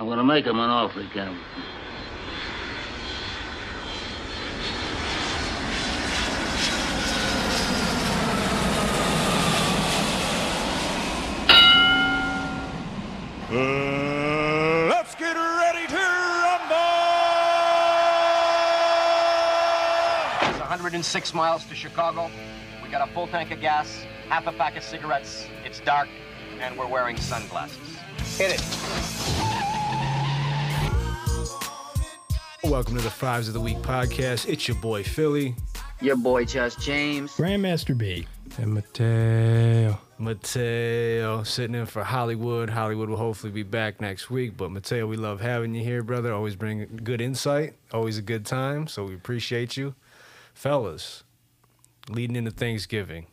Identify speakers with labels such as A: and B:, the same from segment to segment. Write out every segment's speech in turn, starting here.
A: I'm gonna make him an offer he can't refuse.
B: Uh, let's get ready to rumble!
C: It's 106 miles to Chicago. We got a full tank of gas, half a pack of cigarettes. It's dark, and we're wearing sunglasses. Hit it.
D: Welcome to the Fives of the Week podcast. It's your boy Philly,
E: Your boy Just James.
F: Grandmaster B.
D: and Mateo. Mateo sitting in for Hollywood. Hollywood will hopefully be back next week. But Mateo, we love having you here, brother. Always bring good insight. Always a good time. So we appreciate you, fellas. Leading into Thanksgiving.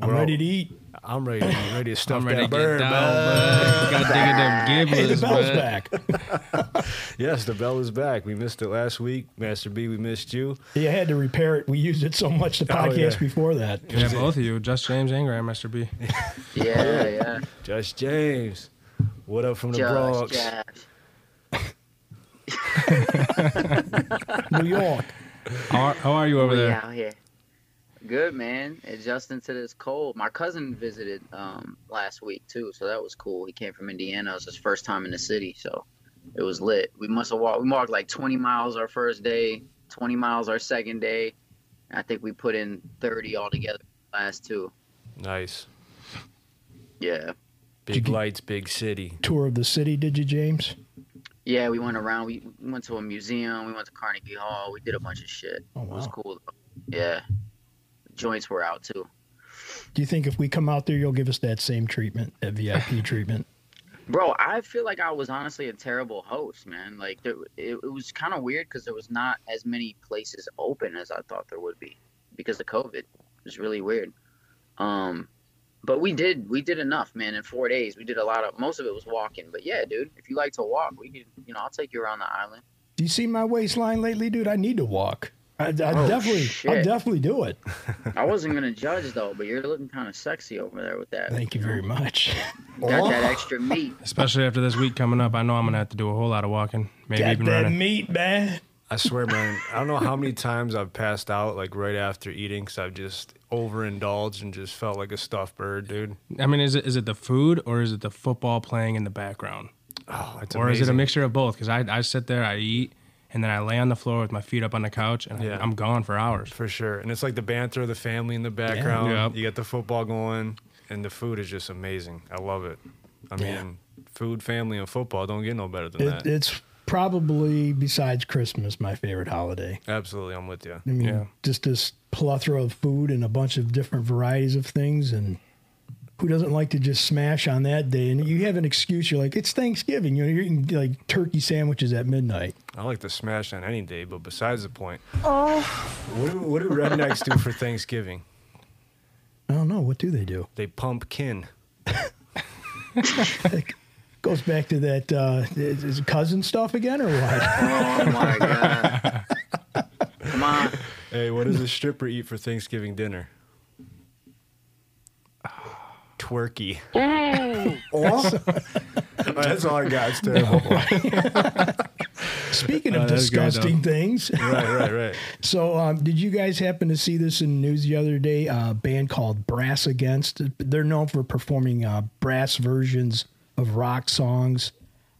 F: I'm
D: We're all-
F: ready to eat.
D: I'm ready. I'm ready to stuff
G: I'm ready
D: that
G: to
D: bird,
G: get down,
D: bud.
G: bud. Got digging them
F: Hey, the
G: gibblers,
F: bell's
G: bud.
F: back.
D: Yes, the bell is back. We missed it last week. Master B, we missed you.
F: You had to repair it. We used it so much the
D: Oh,
F: podcast
D: yeah.
F: before that.
G: Yeah, both of you, Just James and Grandmaster B.
E: Yeah, yeah.
D: Just James. What up from the
E: Just
D: Bronx?
F: New York.
G: How are, how are you over
E: We
G: there?
E: out here. Good man. Adjusting to this cold. My cousin visited um last week too, so that was cool. He came from Indiana. It was his first time in the city, so it was lit. We must have walked. We walked like 20 miles our first day, 20 miles our second day. I think we put in 30 altogether last two.
D: Nice.
E: Yeah.
D: Big lights, big city.
F: Tour of the city, did you, James?
E: Yeah, we went around. We we went to a museum. We went to Carnegie Hall. We did a bunch of shit.
F: Oh, wow.
E: It was
F: wow.
E: cool. Yeah. Joints were out too.
F: Do you think if we come out there, you'll give us that same treatment, that VIP treatment?
E: Bro, I feel like I was honestly a terrible host, man. Like there, it, it was kind of weird because there was not as many places open as I thought there would be because of COVID. It was really weird. Um, but we did we did enough, man. In four days, we did a lot of. Most of it was walking, but yeah, dude, if you like to walk, we could. You know, I'll take you around the island.
F: Do you see my waistline lately, dude? I need to walk. I, I
E: Oh,
F: definitely, I'll definitely do it.
E: I wasn't gonna judge though, but you're looking kind of sexy over there with that.
F: Thank you very much.
E: Got that extra meat.
G: Especially after this week coming up, I know I'm gonna have to do a whole lot of walking, maybe
F: Got
G: even
F: that
G: running.
F: meat, man.
D: I swear, man, I don't know how many times I've passed out like right after eating because I've just overindulged and just felt like a stuffed bird, dude.
G: I mean, is it is it the food or is it the football playing in the background,
D: Oh, it's
G: or is it a mixture of both? Because I I sit there, I eat, and then I lay on the floor with my feet up on the couch, and
D: Yeah.
G: I'm gone for hours.
D: For sure. And it's like the banter of the family in the background.
G: Yep.
D: You get the football going, and the food is just amazing. I love it. I
F: Yeah.
D: mean, food, family, and football don't get no better than
F: It,
D: that.
F: it's probably, besides Christmas, my favorite holiday.
D: Absolutely, I'm with you.
F: I mean,
G: Yeah.
F: just this plethora of food and a bunch of different varieties of things. And who doesn't like to just smash on that day? And you have an excuse. You're like, it's Thanksgiving. You know, you're eating like turkey sandwiches at midnight.
D: I like to smash on any day, but besides the point. Oh. What do, what do rednecks do for Thanksgiving?
F: I don't know. What do they do?
D: They pump kin.
F: Goes back to that uh, is, is it cousin stuff again or what?
E: Oh my god! Come on.
D: Hey, what does a stripper eat for Thanksgiving dinner? Twerky. That's all I got. It's terrible.
F: Speaking
G: Oh,
F: of
G: that's good,
F: disgusting things,
D: right, right, right.
F: so um, did you guys happen to see this in the news the other day? A band called Brass Against. They're known for performing uh, brass versions of rock songs.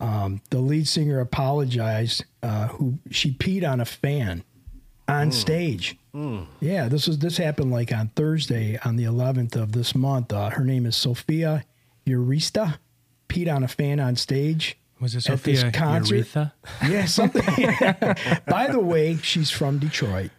F: Um, the lead singer apologized. Uh, who she peed on a fan on stage. Yeah, this was this happened like on Thursday on the 11th of this month. Uh, her name is Sophia Urista. Pete on a fan on stage.
G: Was it
F: At this
G: Sophia
F: concert?
G: Urethra?
F: Yeah, something. By the way, she's from Detroit,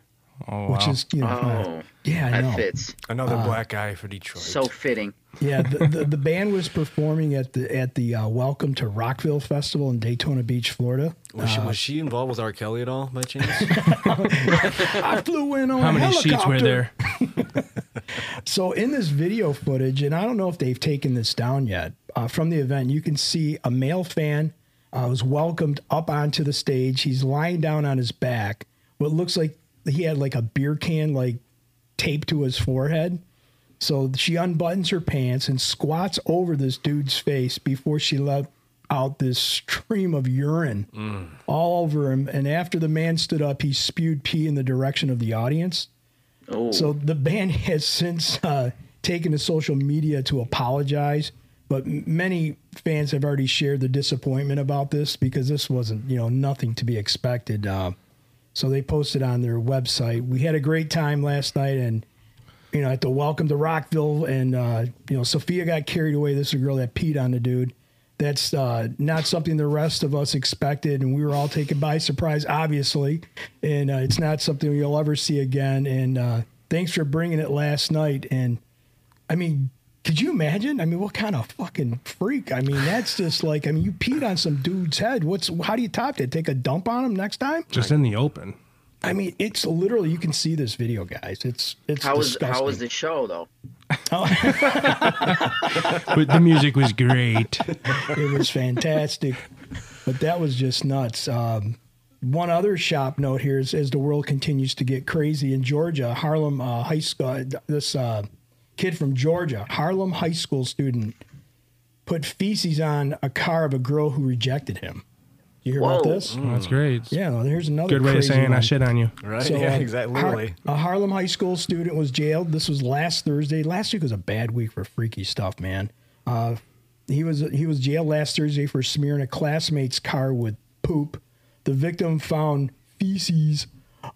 G: Oh
F: which is you know,
E: Oh,
F: yeah, I know.
E: that fits.
D: Another black guy for Detroit.
E: So fitting.
F: Yeah, the, the, the band was performing at the at the uh, Welcome to Rockville Festival in Daytona Beach, Florida.
D: was, she, was she involved with R. Kelly at all, by chance?
F: I flew in on
G: How
F: a
G: many sheets were there?
F: So in this video footage, and I don't know if they've taken this down yet, uh, from the event, you can see a male fan uh, was welcomed up onto the stage. He's lying down on his back. What looks like he had like a beer can like taped to his forehead. So she unbuttons her pants and squats over this dude's face before she let out this stream of urine all over him. And after the man stood up, he spewed pee in the direction of the audience.
E: Oh,
F: So the band has since uh, taken to social media to apologize, but m- many fans have already shared the disappointment about this because this wasn't, you know, nothing to be expected. Uh, so they posted on their website. We had a great time last night, and you know, at the Welcome to Rockville, and uh, you know, Sophia got carried away. This is a girl that peed on the dude. That's uh, not something the rest of us expected, and we were all taken by surprise, obviously. And uh, it's not something you'll ever see again. And uh, thanks for bringing it last night. And I mean, could you imagine? I mean, what kind of fucking freak? I mean, that's just like, I mean, you peed on some dude's head. What's how do you top that? Take a dump on him next time?
G: Just in the open.
F: I mean, it's literally you can see this video, guys. It's it's
E: how was
F: disgusting.
E: how was the show though?
G: But the music was great.
F: it was fantastic. But that was just nuts. Um, one other shop note here is as the world continues to get crazy in Georgia, Harlem uh, High School, this uh, kid from Georgia, Harlem High School student, put feces on a car of a girl who rejected him. You hear about
E: Whoa.
F: this?
G: That's great.
F: Yeah, well, here's another
G: Good way of
F: crazy
G: saying I shit on you.
D: Right?
F: So,
D: yeah,
F: uh,
D: exactly.
F: Har-
D: Literally.
F: a Harlem High School student was jailed. This was last Thursday. Last week was a bad week for freaky stuff, man. Uh, he was he was jailed last Thursday for smearing a classmate's car with poop. The victim found feces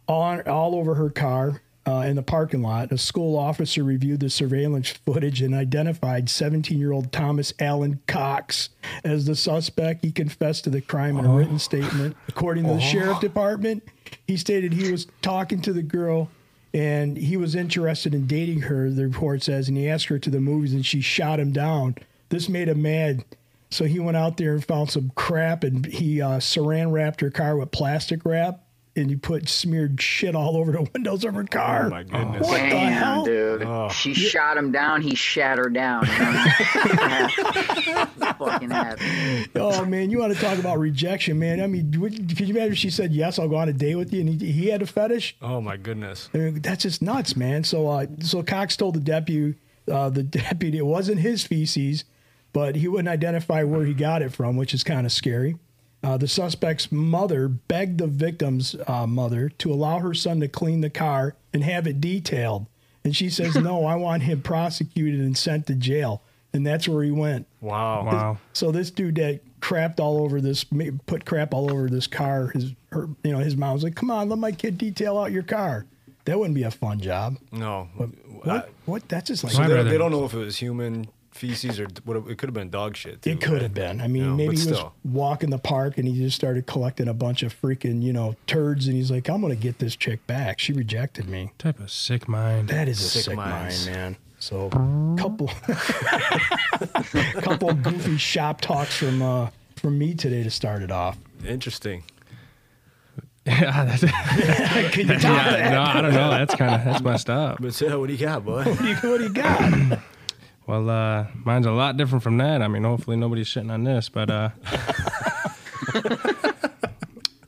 F: on all over her car uh, in the parking lot. A school officer reviewed the surveillance footage and identified 17-year-old Thomas Allen Cox as the suspect. He confessed to the crime in a written statement. According to the sheriff department, he stated he was talking to the girl and he was interested in dating her, the report says, and he asked her to the movies and she shot him down. This made him mad. So he went out there and found some crap and he uh, saran wrapped her car with plastic wrap and he put smeared shit all over the windows of her car.
D: Oh my goodness.
F: What the hell?
E: dude. She shot him down. He shat her down. Fucking happened.
F: Oh man, you want to talk about rejection, man? I mean, would, could you imagine if she said yes, I'll go on a date with you, and he, he had a fetish?
D: Oh my goodness.
F: I mean, that's just nuts, man. So, uh, so Cox told the deputy, uh, the deputy, it wasn't his feces, but he wouldn't identify where he got it from, which is kind of scary. Uh, the suspect's mother begged the victim's uh, mother to allow her son to clean the car and have it detailed, and she says, "No, I want him prosecuted and sent to jail." And that's where he went.
D: Wow.
G: Wow.
F: So this dude that crapped all over this, put crap all over this car. His, her, you know, his mom was like, "Come on, let my kid detail out your car." That wouldn't be a fun job.
D: No.
F: What? what? That's just like
D: So they, they don't know if it was human feces or what it could have been dog shit. Too,
F: it could
D: right?
F: have been. I mean,
D: No,
F: maybe he was
D: still.
F: walking the park and he just started collecting a bunch of freaking, you know, turds, and he's like, "I'm gonna get this chick back. She rejected me."
G: type of sick mind.
F: That is a
D: Sick
F: sick,
D: minds.
F: mind, man. So, couple, couple goofy shop talks from uh, from me today to start it off.
D: Interesting.
G: yeah, that's,
F: Can you top
G: yeah,
F: that?
G: no, I don't know. That's kind of that's messed up.
D: But so, what do you got, boy?
F: What do you, what do you got?
G: Well, uh, mine's a lot different from that. I mean, hopefully nobody's shitting on this, but uh,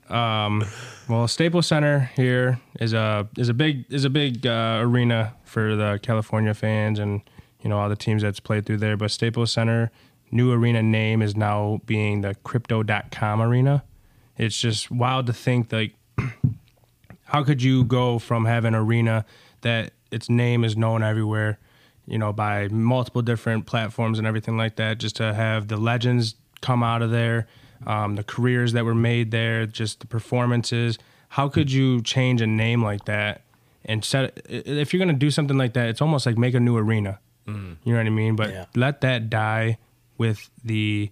G: um, well, Staples Center here is a is a big is a big uh, arena for the California fans and you know all the teams that's played through there. But Staples Center new arena name is now being the Crypto.com Arena. It's just wild to think like how could you go from having an arena that its name is known everywhere, you know, by multiple different platforms and everything like that, just to have the legends come out of there, um, the careers that were made there, just the performances. How could you change a name like that and set? If you're gonna do something like that, it's almost like make a new arena. You know what I mean? But
F: Yeah.
G: let that die with the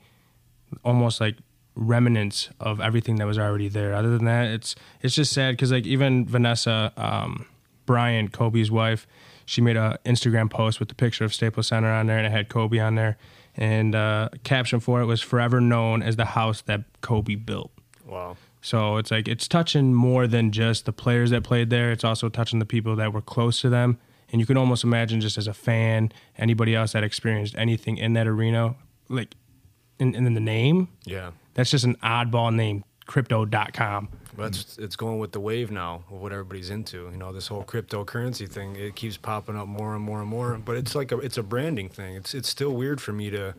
G: almost like remnants of everything that was already there. Other than that, it's it's just sad because like even Vanessa um, Bryant, Kobe's wife, she made a Instagram post with the picture of Staples Center on there, and it had Kobe on there, and uh, caption for it was "Forever known as the house that Kobe built."
D: Wow.
G: So it's like it's touching more than just the players that played there. It's also touching the people that were close to them. And you can almost imagine just as a fan, anybody else that experienced anything in that arena, like and then the name,
D: Yeah.
G: that's just an oddball name, crypto.com.
D: But it's, it's going with the wave now of what everybody's into. You know, this whole cryptocurrency thing. It keeps popping up more and more and more. But it's like a it's a branding thing. It's it's still weird for me to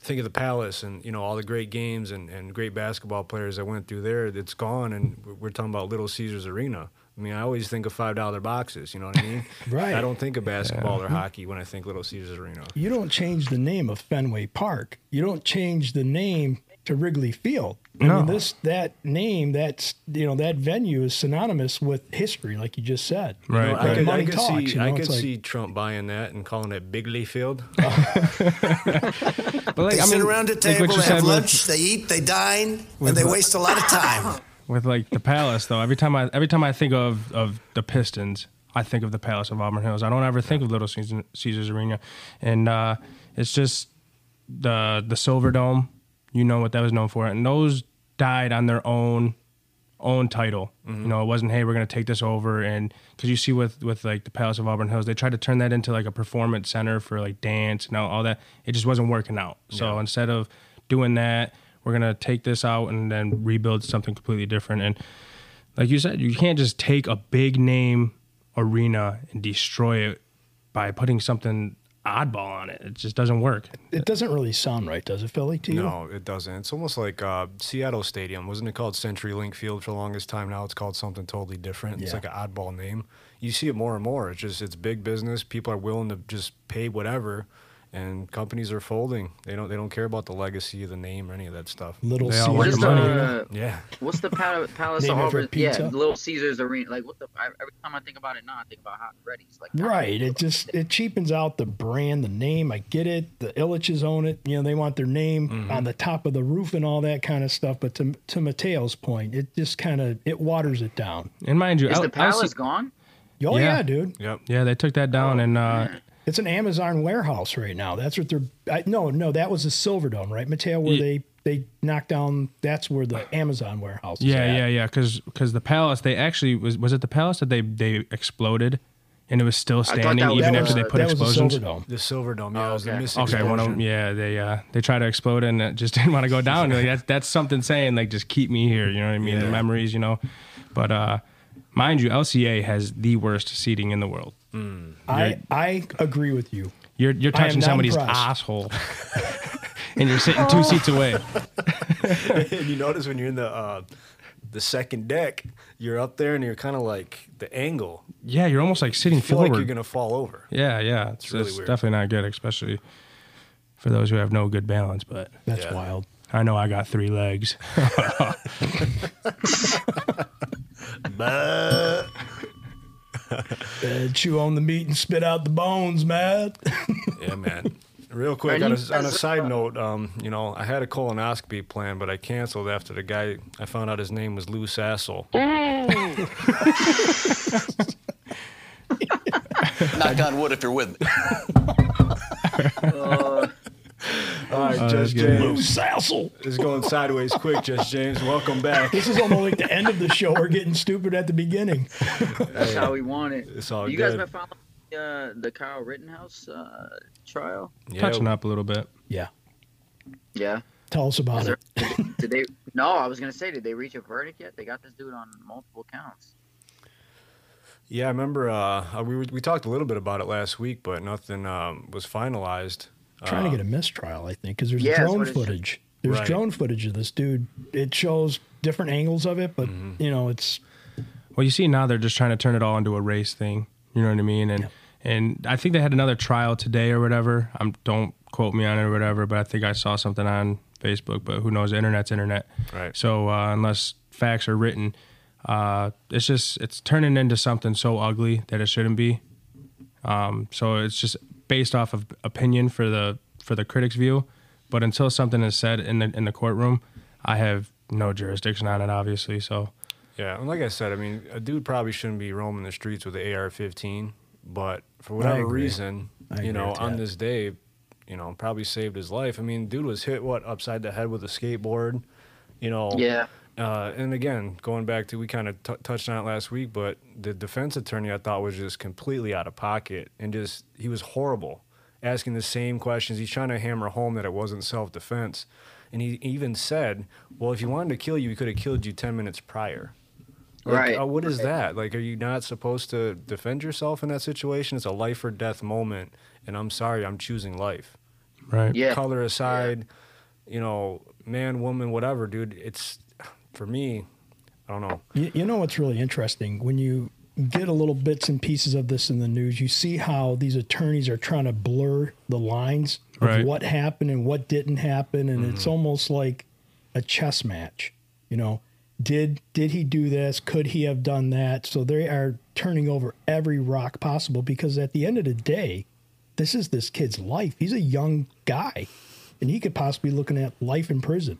D: think of the Palace and you know all the great games and, and great basketball players that went through there. It's gone, and we're- we're talking about Little Caesars Arena. I mean, I always think of five dollar boxes. You know what I mean?
F: Right.
D: I don't think of basketball or hockey when I think Little Caesars Arena.
F: You don't change the name of Fenway Park. You don't change the name to Wrigley Field. I
G: No.
F: mean, this that name, that's you know, that venue is synonymous with history, like you just said.
G: Right.
D: I
F: Like
D: could, I could
F: talks,
D: see,
F: you know,
D: I could
F: like-
D: see Trump buying that and calling it Bigley Field.
G: But like,
H: They
G: I
H: sit
G: mean,
H: around a table,
G: what you
H: they
G: said
H: have
G: with-
H: lunch, they eat, they dine, and they waste a lot of time.
G: with like the Palace though. Every time I every time I think of of the Pistons, I think of the Palace of Auburn Hills. I don't ever think of Little Caesars, Caesars Arena, and uh, it's just the the Silver Dome. You know what that was known for, and those died on their own own title. You mm-hmm. know, it wasn't hey we're gonna take this over, and because you see with with like the Palace of Auburn Hills, they tried to turn that into like a performance center for like dance and all, all that. It just wasn't working out. So instead of doing that, we're gonna take this out and then rebuild something completely different. And like you said, you can't just take a big name arena and destroy it by putting something oddball on it. It just doesn't work.
F: It doesn't really sound right, does it, Philly? To you?
D: No, it doesn't. It's almost like uh, Seattle Stadium. Wasn't it called CenturyLink Field for the longest time? Now it's called something totally different. It's
F: Yeah.
D: like an oddball name. You see it more and more. It's just it's big business. People are willing to just pay whatever, and companies are folding. They don't they don't care about the legacy of the name or any of that stuff.
F: Little
G: They
F: Caesars.
E: What
G: the money.
E: the
D: Yeah,
E: what's the pal- Palace of
F: Name it for
E: Auburn? Yeah,
F: pizza?
E: Little Caesars Arena. Like what the? I, every time I think about it now, I think about Hot and Freddy's. Like
F: Right. It just it cheapens out the brand, the name. I get it. The Ilitches own it. You know, they want their name
G: Mm-hmm.
F: on the top of the roof and all that kind of stuff. But to to Mateo's point, it just kind of it waters it down.
G: And mind you,
E: Is
G: L-
E: the Palace
G: LC
E: gone?
F: Oh yeah,
G: Yeah.
F: dude.
D: yep.
G: yeah, they took that down and uh,
F: It's an Amazon warehouse right now. That's what they're. I, no, no, that was the Silverdome, right, Mateo? Where
G: Ye-
F: they they knocked down. That's where the Amazon warehouse. is
G: Yeah,
F: at.
G: yeah, yeah. Because because the palace, they actually was was it the palace that they they exploded, and it was still standing
E: was,
G: even
E: uh,
G: after they put
F: that was the
G: explosions.
F: Silverdome.
D: The Silverdome. Yeah,
E: Oh,
D: it was the
E: okay.
D: missing
G: Okay, one of them. Yeah, they uh they tried to explode and it just didn't want to go down. Like that's that's something saying like just keep me here. You know what I mean? The memories, you know. But uh, mind you, LCA has the worst seating in the world.
F: I I agree with you.
G: You're you're touching somebody's
F: impressed.
G: asshole, and you're sitting two seats away.
D: and you notice when you're in the uh, the second deck, you're up there and you're kind of like the angle.
G: Yeah, you're almost like sitting
D: You feel
G: forward.
D: like you're gonna fall over.
G: yeah, yeah. It's,
D: really
G: it's
D: weird.
G: definitely not good, especially for those who have no good balance. But
F: That's
D: Yeah.
F: wild.
G: I know I got three legs.
D: But
F: Uh, chew on the meat and spit out the bones, man.
D: yeah, man. Real quick, on a, on a side
E: uh,
D: note, um, you know, I had a colonoscopy plan, but I canceled after the guy. I found out his name was Lou Sassel.
I: Knock on wood if you're with me.
D: All right,
G: that's
D: Just
G: good.
D: James
F: Sassel.
D: is going sideways quick. Just James, welcome back.
F: This is almost like the end of the show. We're getting stupid at the beginning.
E: That's how we want it.
D: It's all
E: you guys
D: good.
E: been following uh, the Kyle Rittenhouse uh, trial?
D: Yeah,
G: Touching up a little bit.
F: Yeah.
E: Yeah.
F: Tell us about
E: Is
F: it.
E: there, did they? No, I was gonna say, did they reach a verdict yet? They got this dude on multiple counts.
D: Yeah, I remember uh, uh, we we talked a little bit about it last week, but nothing um, was finalized.
F: Trying to
D: Uh,
F: get a mistrial, I think, because there's
E: Yeah,
F: drone
E: what it should-
F: footage. There's
D: Right.
F: drone footage of this dude. It shows different angles of it, but
D: Mm-hmm.
F: you know, it's
G: Well, you see now they're just trying to turn it all into a race thing. You know what I mean? And and I think they had another trial today or whatever. I'm don't quote me on it or whatever, but I think I saw something on Facebook. But who knows? The internet's internet.
D: Right.
G: So uh, unless facts are written, uh, it's just it's turning into something so ugly that it shouldn't be. Um, so it's just based off of opinion for the for the critics' view. But until something is said in the in the courtroom, I have no jurisdiction on it. Obviously, so.
D: Yeah, and like I said, I mean, a dude probably shouldn't be roaming the streets with an AR-15, but for whatever reason,
F: I
D: you know, on
F: that.
D: this day, you know, probably saved his life. I mean, dude was hit what upside the head with a skateboard, you know.
E: Yeah.
D: Uh, and again, going back to we kind of t- touched on it last week, but the defense attorney I thought was just completely out of pocket and just he was horrible, asking the same questions. He's trying to hammer home that it wasn't self-defense, and he even said, "Well, if he wanted to kill you, he could have killed you ten minutes prior." Like,
E: Right.
D: uh, what is that? Like, are you not supposed to defend yourself in that situation? It's a life or death moment, and I'm sorry, I'm choosing life.
G: Right.
E: Yeah.
D: color aside, you know, man, woman, whatever, dude. It's for me. I don't know.
F: You, you know what's really interesting when you get a little bits and pieces of this in the news. You see how these attorneys are trying to blur the lines of
G: Right.
F: what happened and what didn't happen, and it's mm. almost like a chess match. You know, did did he do this? Could he have done that? So they are turning over every rock possible because at the end of the day, this is this kid's life. He's a young guy, and he could possibly be looking at life in prison.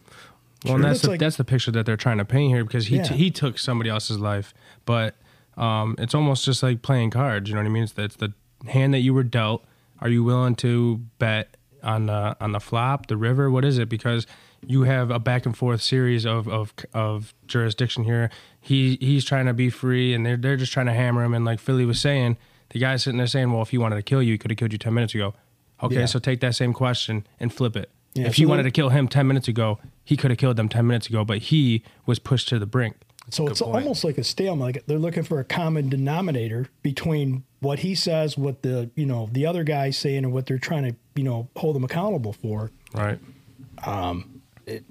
G: Well, that's the,
F: like-
G: that's the picture that they're trying to paint here because he
F: Yeah.
G: he took somebody else's life, but um, it's almost just like playing cards. You know what I mean? It's the, it's the hand that you were dealt. Are you willing to bet on the on the flop, the river? What is it? Because you have a back and forth series of of of jurisdiction here. He he's trying to be free, and they're they're just trying to hammer him. And like Philly was saying, the guy's sitting there saying, "Well, if he wanted to kill you, he could have killed you ten minutes ago." Okay,
F: Yeah.
G: so take that same question and flip it.
F: Yeah,
G: if
F: so
G: he wanted to kill him 10 minutes ago, he could have killed them 10 minutes ago, but he was pushed to the brink.
F: So it's
D: point.
F: almost like a stalemate. Like they're looking for a common denominator between what he says, what the you know the other guy's saying, and what they're trying to you know hold them accountable for.
G: Right.
F: It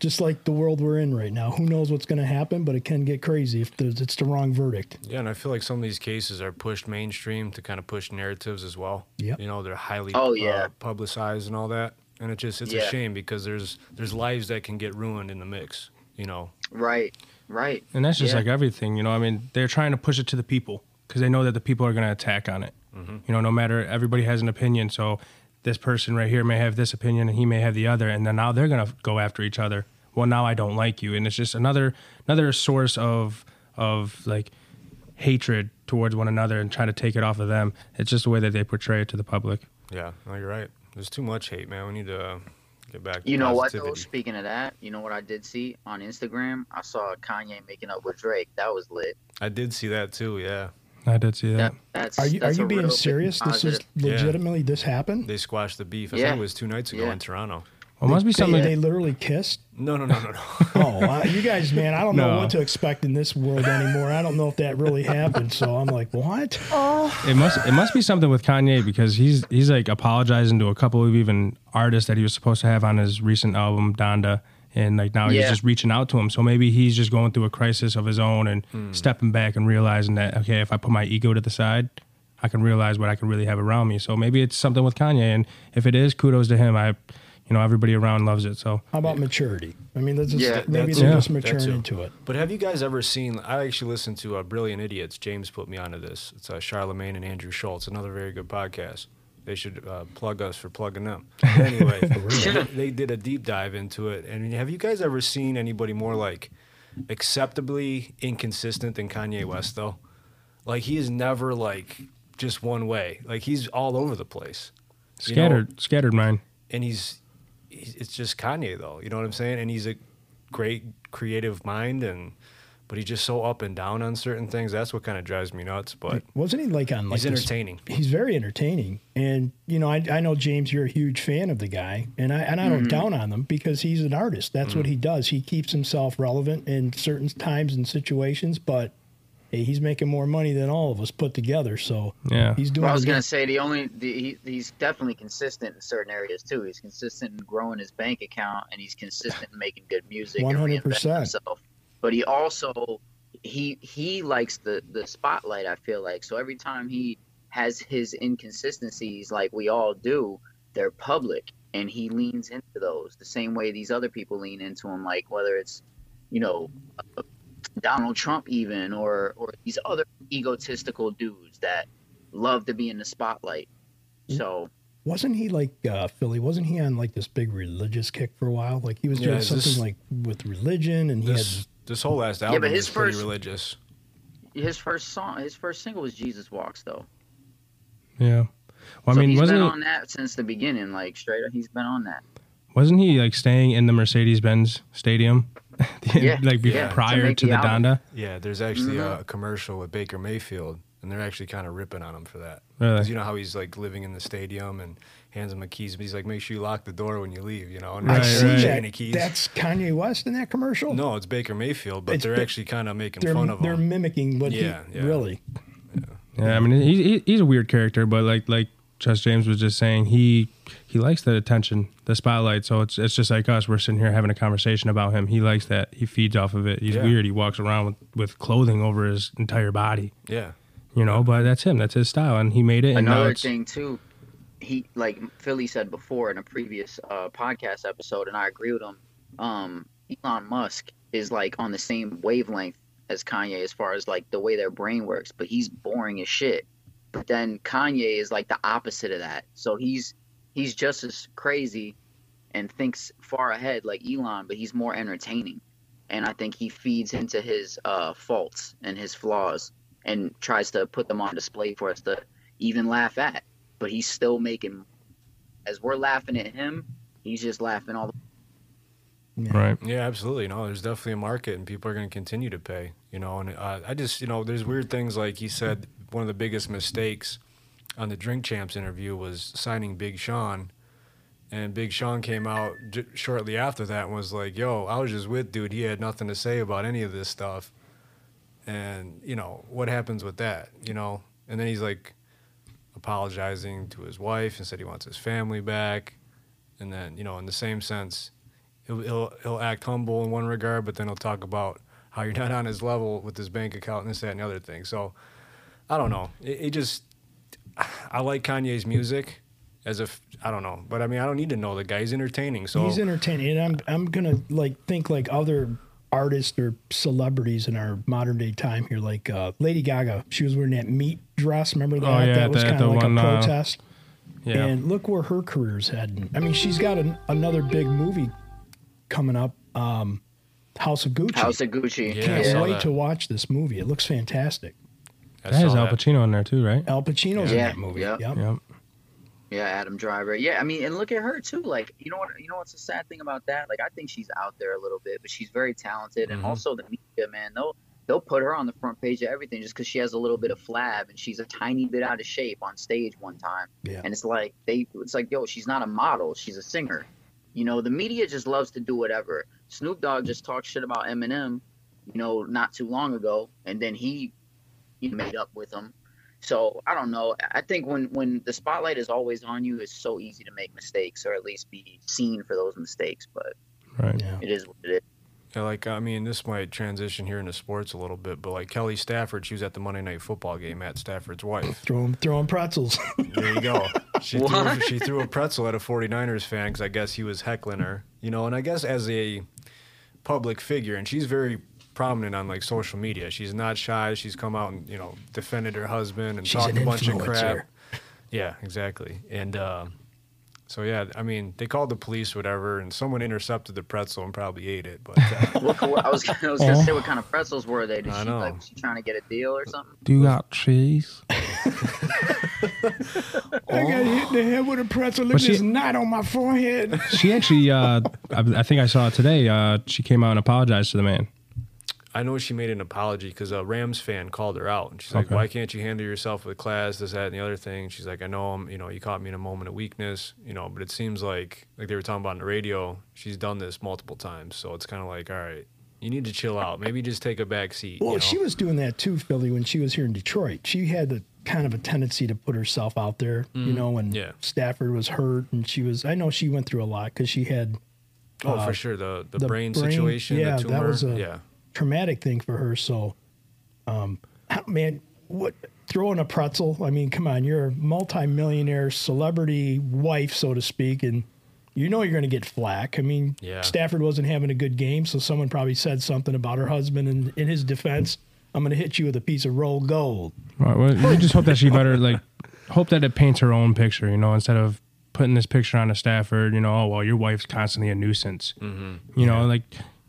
F: Just like the world we're in right now, who knows what's going to happen? But it can get crazy if there's, it's the wrong verdict.
D: Yeah, and I feel like some of these cases are pushed mainstream to kind of push narratives as well.
F: Yeah.
D: You know, they're highly
E: Oh,
D: uh,
E: yeah.
D: publicized and all that, and it just it's a shame because there's there's lives that can get ruined in the mix. You know,
E: Right. Right.
G: And that's just
E: Yeah.
G: like everything, you know. I mean, they're trying to push it to the people because they know that the people are going to attack on it. Mm-hmm. You know, no matter everybody has an opinion. So this person right here may have this opinion and he may have the other, and then now they're going to go after each other. Well, now I don't like you, and it's just another another source of of like hatred towards one another and trying to take it off of them. It's just the way that they portray it to the public.
D: yeah, no, you're right. There's too much hate, man. We need to uh, get back. To
E: You know what though? Speaking of that, you know what I did see on Instagram? I saw Kanye making up with Drake. That was lit.
D: I did see that too. Yeah,
G: I did see that.
E: That, that's
F: Are you are you being serious? This is
E: positive.
D: Yeah.
F: legitimately this happened.
D: they squashed the beef. I
E: Yeah.
D: think it was two nights ago
E: Yeah.
D: in Toronto.
G: Well, it must be something.
F: they literally kissed.
D: No, no, no, no, no.
F: Oh, uh, you guys, man, I don't know
G: No.
F: what to expect in this world anymore. I don't know if that really happened. So I'm like, what?
G: Oh, It must it must be something with Kanye because he's he's like apologizing to a couple of even artists that he was supposed to have on his recent album Donda and like now he's
E: Yeah.
G: just reaching out to him. So maybe he's just going through a crisis of his own and
D: Hmm.
G: stepping back and realizing that okay, if I put my ego to the side, I can realize what I can really have around me. So maybe it's something with Kanye and if it is, kudos to him. I you know, everybody around loves it. So
F: How about maturity? I mean, that's just,
E: Yeah,
F: maybe
D: that's-
F: they're
G: yeah,
F: just
D: that
F: maturing
D: too.
F: into it.
D: But have you guys ever seen? I actually listened to uh, Brilliant Idiots. James put me onto this. It's uh, Charlamagne and Andrew Schulz. Another very good podcast. They should uh, plug us for plugging them. Anyway, they, they did a deep dive into it. And have you guys ever seen anybody more like acceptably inconsistent than Kanye West though? Like he is never like just one way. Like he's all over the place. You know?
G: scattered scattered mind.
D: and he's, he's it's just Kanye though. You know what I'm saying? And he's a great creative mind and but he's just so up and down on certain things. That's what kind of drives me nuts. But
F: Wasn't he like on like
D: he's
F: this-
D: entertaining.
F: He's very entertaining, and you know, I, I know James, you're a huge fan of the guy, and I and I don't mm-hmm. down on him because he's an artist. That's what mm-hmm. he does. He keeps himself relevant in certain times and situations, but hey, he's making more money than all of us put together. So
G: Yeah.
F: he's doing.
E: Well, I was gonna say the only the, he, he's definitely consistent in certain areas too. He's consistent in growing his bank account, and he's consistent in making good music.
F: 100%.
E: himself. But he also he he likes the the spotlight. I feel like so every time he has his inconsistencies, like we all do, they're public, and he leans into those the same way these other people lean into him. Like whether it's you know Donald Trump even or or these other egotistical dudes that love to be in the spotlight. So
F: Wasn't he like uh, Philly? Wasn't he on like this big religious kick for a while? Like he was doing
D: is
F: something
D: this-
F: like with religion, and he
D: This this whole last
E: but
D: album
E: his
D: is pretty
E: first-
D: religious.
E: his first song, his first single was Jesus Walks though.
G: Yeah. Well, I
E: so
G: mean,
E: he's
G: wasn't
E: been
G: it,
E: on that since the beginning, like straight up. He's been on that.
G: wasn't he like staying in the Mercedes Benz Stadium,
E: Yeah,
G: like be,
E: yeah,
G: prior
E: make
G: to
E: the
G: the. Donda?
D: Yeah, there's actually
E: Mm-hmm.
D: a commercial with Baker Mayfield, and they're actually kind of ripping on him for that.
G: Really?
D: 'Cause you know how he's like living in the stadium and hands him the keys, but he's like, make sure you lock the door when you leave. You know, and
F: I
G: Right,
F: see
G: right.
F: that.
D: the keys.
F: That's Kanye West in that commercial.
D: no, it's Baker Mayfield, but
F: It's
D: they're
F: Ba-
D: actually kind of making
F: they're
D: fun of him.
F: they're mimicking what
D: Yeah,
F: he
D: yeah.
F: really.
G: Yeah, I mean, he, he, he's a weird character, but like like Just James was just saying, he he likes the attention, the spotlight. So it's it's just like us. We're sitting here having a conversation about him. He likes that. He feeds off of it. He's
D: Yeah.
G: weird. He walks around with, with clothing over his entire body.
D: Yeah.
G: You know, but that's him. That's his style, and he made it. And
E: Another
G: it's
E: thing too, he like Philly said before in a previous uh, podcast episode, and I agree with him. Um, Elon Musk is like on the same wavelength as Kanye as far as like the way their brain works, but he's boring as shit. But then Kanye is like the opposite of that. So he's he's just as crazy and thinks far ahead like Elon, but he's more entertaining. And I think he feeds into his uh, faults and his flaws and tries to put them on display for us to even laugh at. But he's still making, as we're laughing at him, he's just laughing all the
G: right.
D: Yeah, absolutely. No, there's definitely a market, and people are going to continue to pay. You know, and uh, I just, you know, there's weird things like he said. One of the biggest mistakes on the Drink Champs interview was signing Big Sean, and Big Sean came out j- shortly after that and was like, "Yo, I was just with dude. He had nothing to say about any of this stuff." And you know what happens with that, you know. And then he's like apologizing to his wife and said he wants his family back. And then, you know, in the same sense, he'll, he'll he'll act humble in one regard, but then he'll talk about how you're not on his level with his bank account and this, that, and the other thing. So I don't know. It, it just I like Kanye's music as if I don't know, but I mean I don't need to know the guy. He's entertaining. So
F: He's entertaining, and I'm I'm gonna like think like other artists or celebrities in our modern day time here, like uh, Lady Gaga. She was wearing that meat dress. Remember that?
G: Oh, yeah,
F: that was
G: the-
F: kind of like
G: one,
F: a
G: uh,
F: protest.
G: Yeah.
F: And look where her career's heading. I mean, she's got an, another big movie coming up, um, House of Gucci.
E: House of Gucci.
D: Yeah, I
F: Can't wait
D: that.
F: to watch this movie. It looks fantastic.
D: I
G: that has
D: saw
G: Al
D: that.
G: Pacino in there too, right?
F: Al Pacino's in that movie.
E: yeah.
F: Yep.
G: Yep.
E: Yeah, Adam Driver. Yeah, I mean, and look at her too. Like, you know what? You know what's the sad thing about that? Like, I think she's out there a little bit, but she's very talented, and
D: Mhm.
E: also the media, man. They'll they'll put her on the front page of everything just because she has a little bit of flab and she's a tiny bit out of shape on stage one time.
F: Yeah.
E: And it's like they, it's like, yo, she's not a model, she's a singer. You know, the media just loves to do whatever. Snoop Dogg just talked shit about Eminem, you know, not too long ago, and then he, he made up with them. So I don't know. I think when when the spotlight is always on you, it's so easy to make mistakes or at least be seen for those mistakes. But
G: Right.
F: Yeah.
E: it is what it is.
D: Yeah, like I mean, this might transition here into sports a little bit, but like Kelly Stafford, she was at the Monday Night Football game at Stafford's wife.
F: Throwing throwing pretzels.
D: There you go. She threw, she threw a pretzel at a 49ers fan because I guess he was heckling her. You know, and I guess as a public figure, and she's very prominent on like social media. She's not shy. She's come out and you know defended her husband and
F: She's
D: talked
F: an
D: a bunch of crap. Yeah, exactly. And uh, so yeah, I mean, they called the police, whatever, and someone intercepted the pretzel and probably ate it. But uh,
E: What, what- I was I was gonna say what kind of pretzels were they? Did
D: I
E: she
D: know.
E: like was she trying to get a deal or something?
G: Do you got cheese?
F: I got hit in the head with a pretzel. Look
G: But
F: at
G: she-
F: this knot on my forehead.
G: She actually, uh, I, I think I saw it today. Uh, she came out and apologized to the man.
D: I know she made an apology because a Rams fan called her out, and she's like,
G: Okay.
D: "Why can't you handle yourself with class? This, that, and the other thing." She's like, "I know I'm, you know, you caught me in a moment of weakness, you know, but it seems like, like they were talking about on the radio, she's done this multiple times, so it's kind of like, all right, you need to chill out. Maybe just take a back seat."
F: Well,
D: you know?
F: she was doing that too, Philly, when she was here in Detroit. She had the kind of a tendency to put herself out there, you know, when
D: Mm-hmm. Yeah.
F: Stafford was hurt and she was, I know she went through a lot because she had
D: oh,
F: uh,
D: for sure, the the,
F: the
D: brain,
F: brain-
D: situation,
F: yeah,
D: the
F: that was a-
D: yeah,
F: traumatic thing for her. So, um, man, what throwing a pretzel? I mean, come on, you're a multimillionaire celebrity wife, so to speak, and you know you're going to get flack. I mean,
D: Yeah.
F: Stafford wasn't having a good game, so someone probably said something about her husband, and in his defense, I'm going to hit you with a piece of Rold Gold.
G: Right. Well, we just hope that she better like hope that it paints her own picture. You know, instead of putting this picture on a Stafford. You know, oh well, your wife's constantly a nuisance.
D: Mm-hmm.
G: You know, like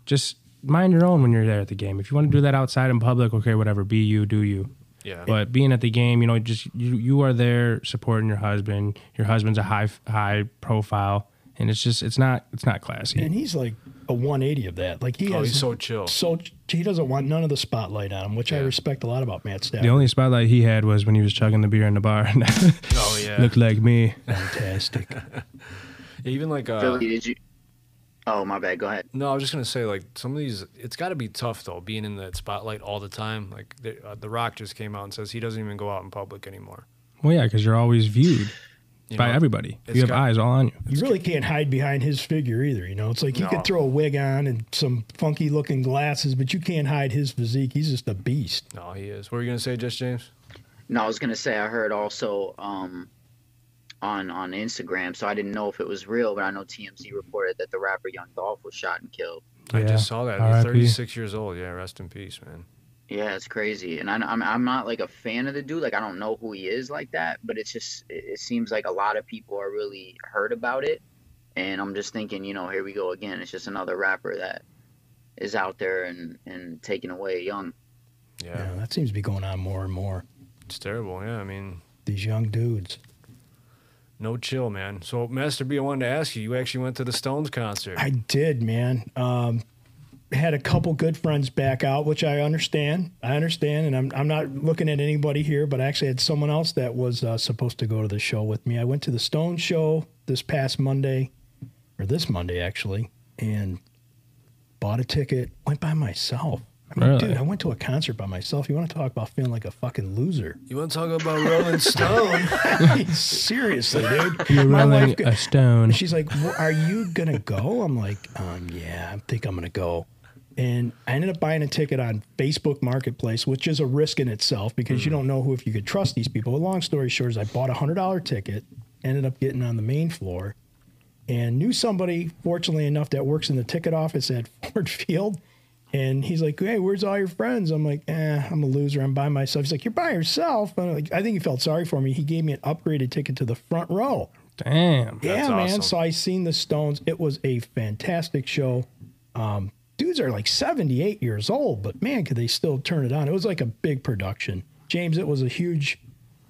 G: just mind your own when you're there at the game. If you want to do that outside in public, okay, whatever. Be you, do you.
D: yeah.
G: But being at the game, you know, just you you are there supporting your husband. Your husband's a high high profile, and it's just it's not it's not classy.
F: And he's like a 180 of that. Like he
D: oh,
F: has
D: he's so chill.
F: so he doesn't want none of the spotlight on him, which I respect a lot about Matt Stafford.
G: The only spotlight he had was when he was chugging the beer in the bar.
D: oh yeah,
G: Looked like me.
F: Fantastic.
D: even like uh,
E: Philly, did you? Oh my bad. Go ahead.
D: No, I was just gonna say like some of these. It's got to be tough though, being in that spotlight all the time. Like the, uh, the Rock just came out and says he doesn't even go out in public anymore.
G: Well, yeah, because you're always viewed.
D: You
G: by
D: know,
G: everybody. You have
D: got-
G: eyes all on you.
F: You really can't hide behind his figure either. You know, it's like you
D: No.
F: could throw a wig on and some funky looking glasses, but you can't hide his physique. He's just a beast.
D: No, he is. What were you gonna say, just James?
E: No, I was gonna say I heard also um, on on Instagram, so I didn't know if it was real, but I know TMZ mm-hmm. reported that the rapper Young Dolph was shot and killed.
D: I just saw that. He's 36 years old. Yeah, rest in peace, man.
E: Yeah, it's crazy, and I, I'm I'm not like a fan of the dude. Like I don't know who he is like that, but it's just it, it seems like a lot of people are really hurt about it, and I'm just thinking, you know, here we go again. It's just another rapper that is out there and and taking away young.
D: Yeah,
F: Yeah, that seems to be going on more and more.
D: it's terrible. Yeah, I mean,
F: These young dudes.
D: No chill, man. So, Master B, I wanted to ask you. You actually went to the Stones concert.
F: I did, man. Um, had a couple good friends back out, which I understand. I understand, and I'm I'm not looking at anybody here, but I actually had someone else that was uh, supposed to go to the show with me. I went to the Stone show this past Monday, or this Monday actually, and bought a ticket. Went by myself. I mean,
G: Really?
F: dude, I went to a concert by myself. You want to talk about feeling like a fucking loser?
D: you want to talk about Rolling Stone?
F: I mean, seriously, dude.
G: You're
F: My
G: rolling
F: wife
G: a stone.
F: She's like, "Well, "Are you gonna go?" I'm like, um, "Yeah, I think I'm gonna go." And I ended up buying a ticket on Facebook Marketplace, which is a risk in itself because you don't know who if you could trust these people. But long story short, is I bought a hundred dollar ticket, ended up getting on the main floor, and knew somebody, fortunately enough, that works in the ticket office at Ford Field. And he's like, "Hey, where's all your friends?" I'm like, "Eh, I'm a loser. I'm by myself." He's like, "You're by yourself." And I'm like, I think he felt sorry for me. He gave me an upgraded ticket to the front row.
G: Damn.
F: Yeah, man.
D: awesome.
F: So I seen the Stones. It was a fantastic show. Um, dudes are like 78 years old, but man, could they still turn it on? It was like a big production. James, it was a huge,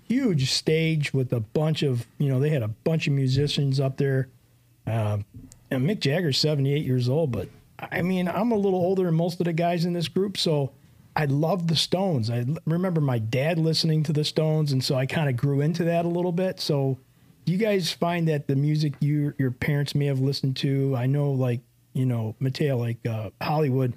F: huge stage with a bunch of, you know, they had a bunch of musicians up there. Um, and Mick Jagger's 78 years old, but I mean, I'm a little older than most of the guys in this group, so I love the Stones. I l- remember my dad listening to the Stones, and so I kind of grew into that a little bit. So, do you guys find that the music you your parents may have listened to? I know, like you know, Mateo, like uh, Hollywood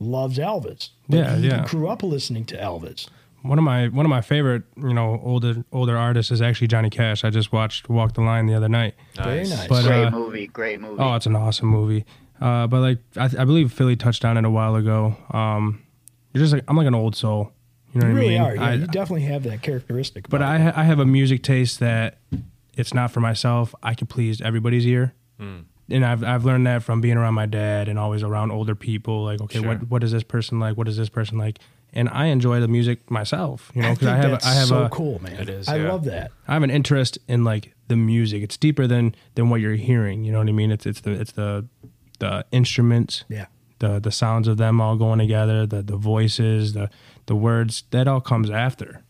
F: loves Elvis. But
G: Yeah,
F: he
G: yeah.
F: grew up listening to Elvis.
G: One of my one of my favorite, you know, older older artists is actually Johnny Cash. I just watched Walk the Line the other night.
F: Very nice.
G: But
E: Great
G: uh,
E: movie, great movie.
G: oh, it's an awesome movie. Uh, but like I, I believe Philly touched on it a while ago. Um, you're just like I'm like an old soul. You know
F: You
G: what
F: really
G: I mean?
F: are. Yeah,
G: I-
F: you definitely have that characteristic.
G: but I ha- I have a music taste that it's not for myself. I can please everybody's ear. And I've I've learned that from being around my dad and always around older people. Like, okay,
D: Sure.
G: what what is this person like? What is this person like? And I enjoy the music myself, you know,
F: I
G: because
F: think
G: I have
F: that's
G: I have
F: so
G: a
F: cool, man.
D: It is,
F: I
D: yeah.
F: love that.
G: I have an interest in like the music. It's deeper than than what you're hearing. You know what I mean? It's it's the it's the the instruments,
F: Yeah.
G: the the sounds of them all going together, the the voices, the the words. That all comes after.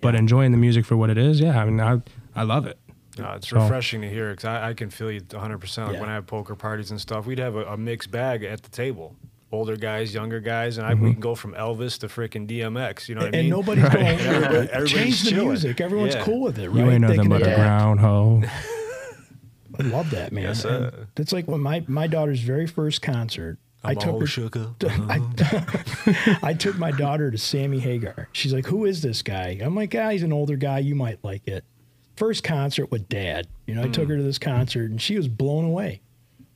G: But enjoying the music for what it is, yeah. I mean, I I love it.
D: No, it's
G: So-
D: refreshing to hear because I, I can feel you 100. percent Like
F: Yeah.
D: when I have poker parties and stuff, we'd have a, a mixed bag at the table. Older guys, younger guys, and I,
G: Mm-hmm.
D: we can go from Elvis to freaking DMX. You know what I mean?
F: and
D: mean?
F: nobody's going
D: Everybody- everybody's
F: change the
D: chilling.
F: music. Everyone's
D: Yeah.
F: cool with it, right?
G: You ain't
F: They
G: nothing
F: can
G: but a
F: adapt. I love that, man.
D: Yes, sir.
F: It's like when my, my daughter's very first concert. I
D: I'm
F: took her.
D: up.
F: I, I took my daughter to Sammy Hagar. She's like, "Who is this guy?" I'm like, "Ah, he's an older guy. You might like it." First concert with dad. You know, I
D: Hmm.
F: took her to this concert, and she was blown away.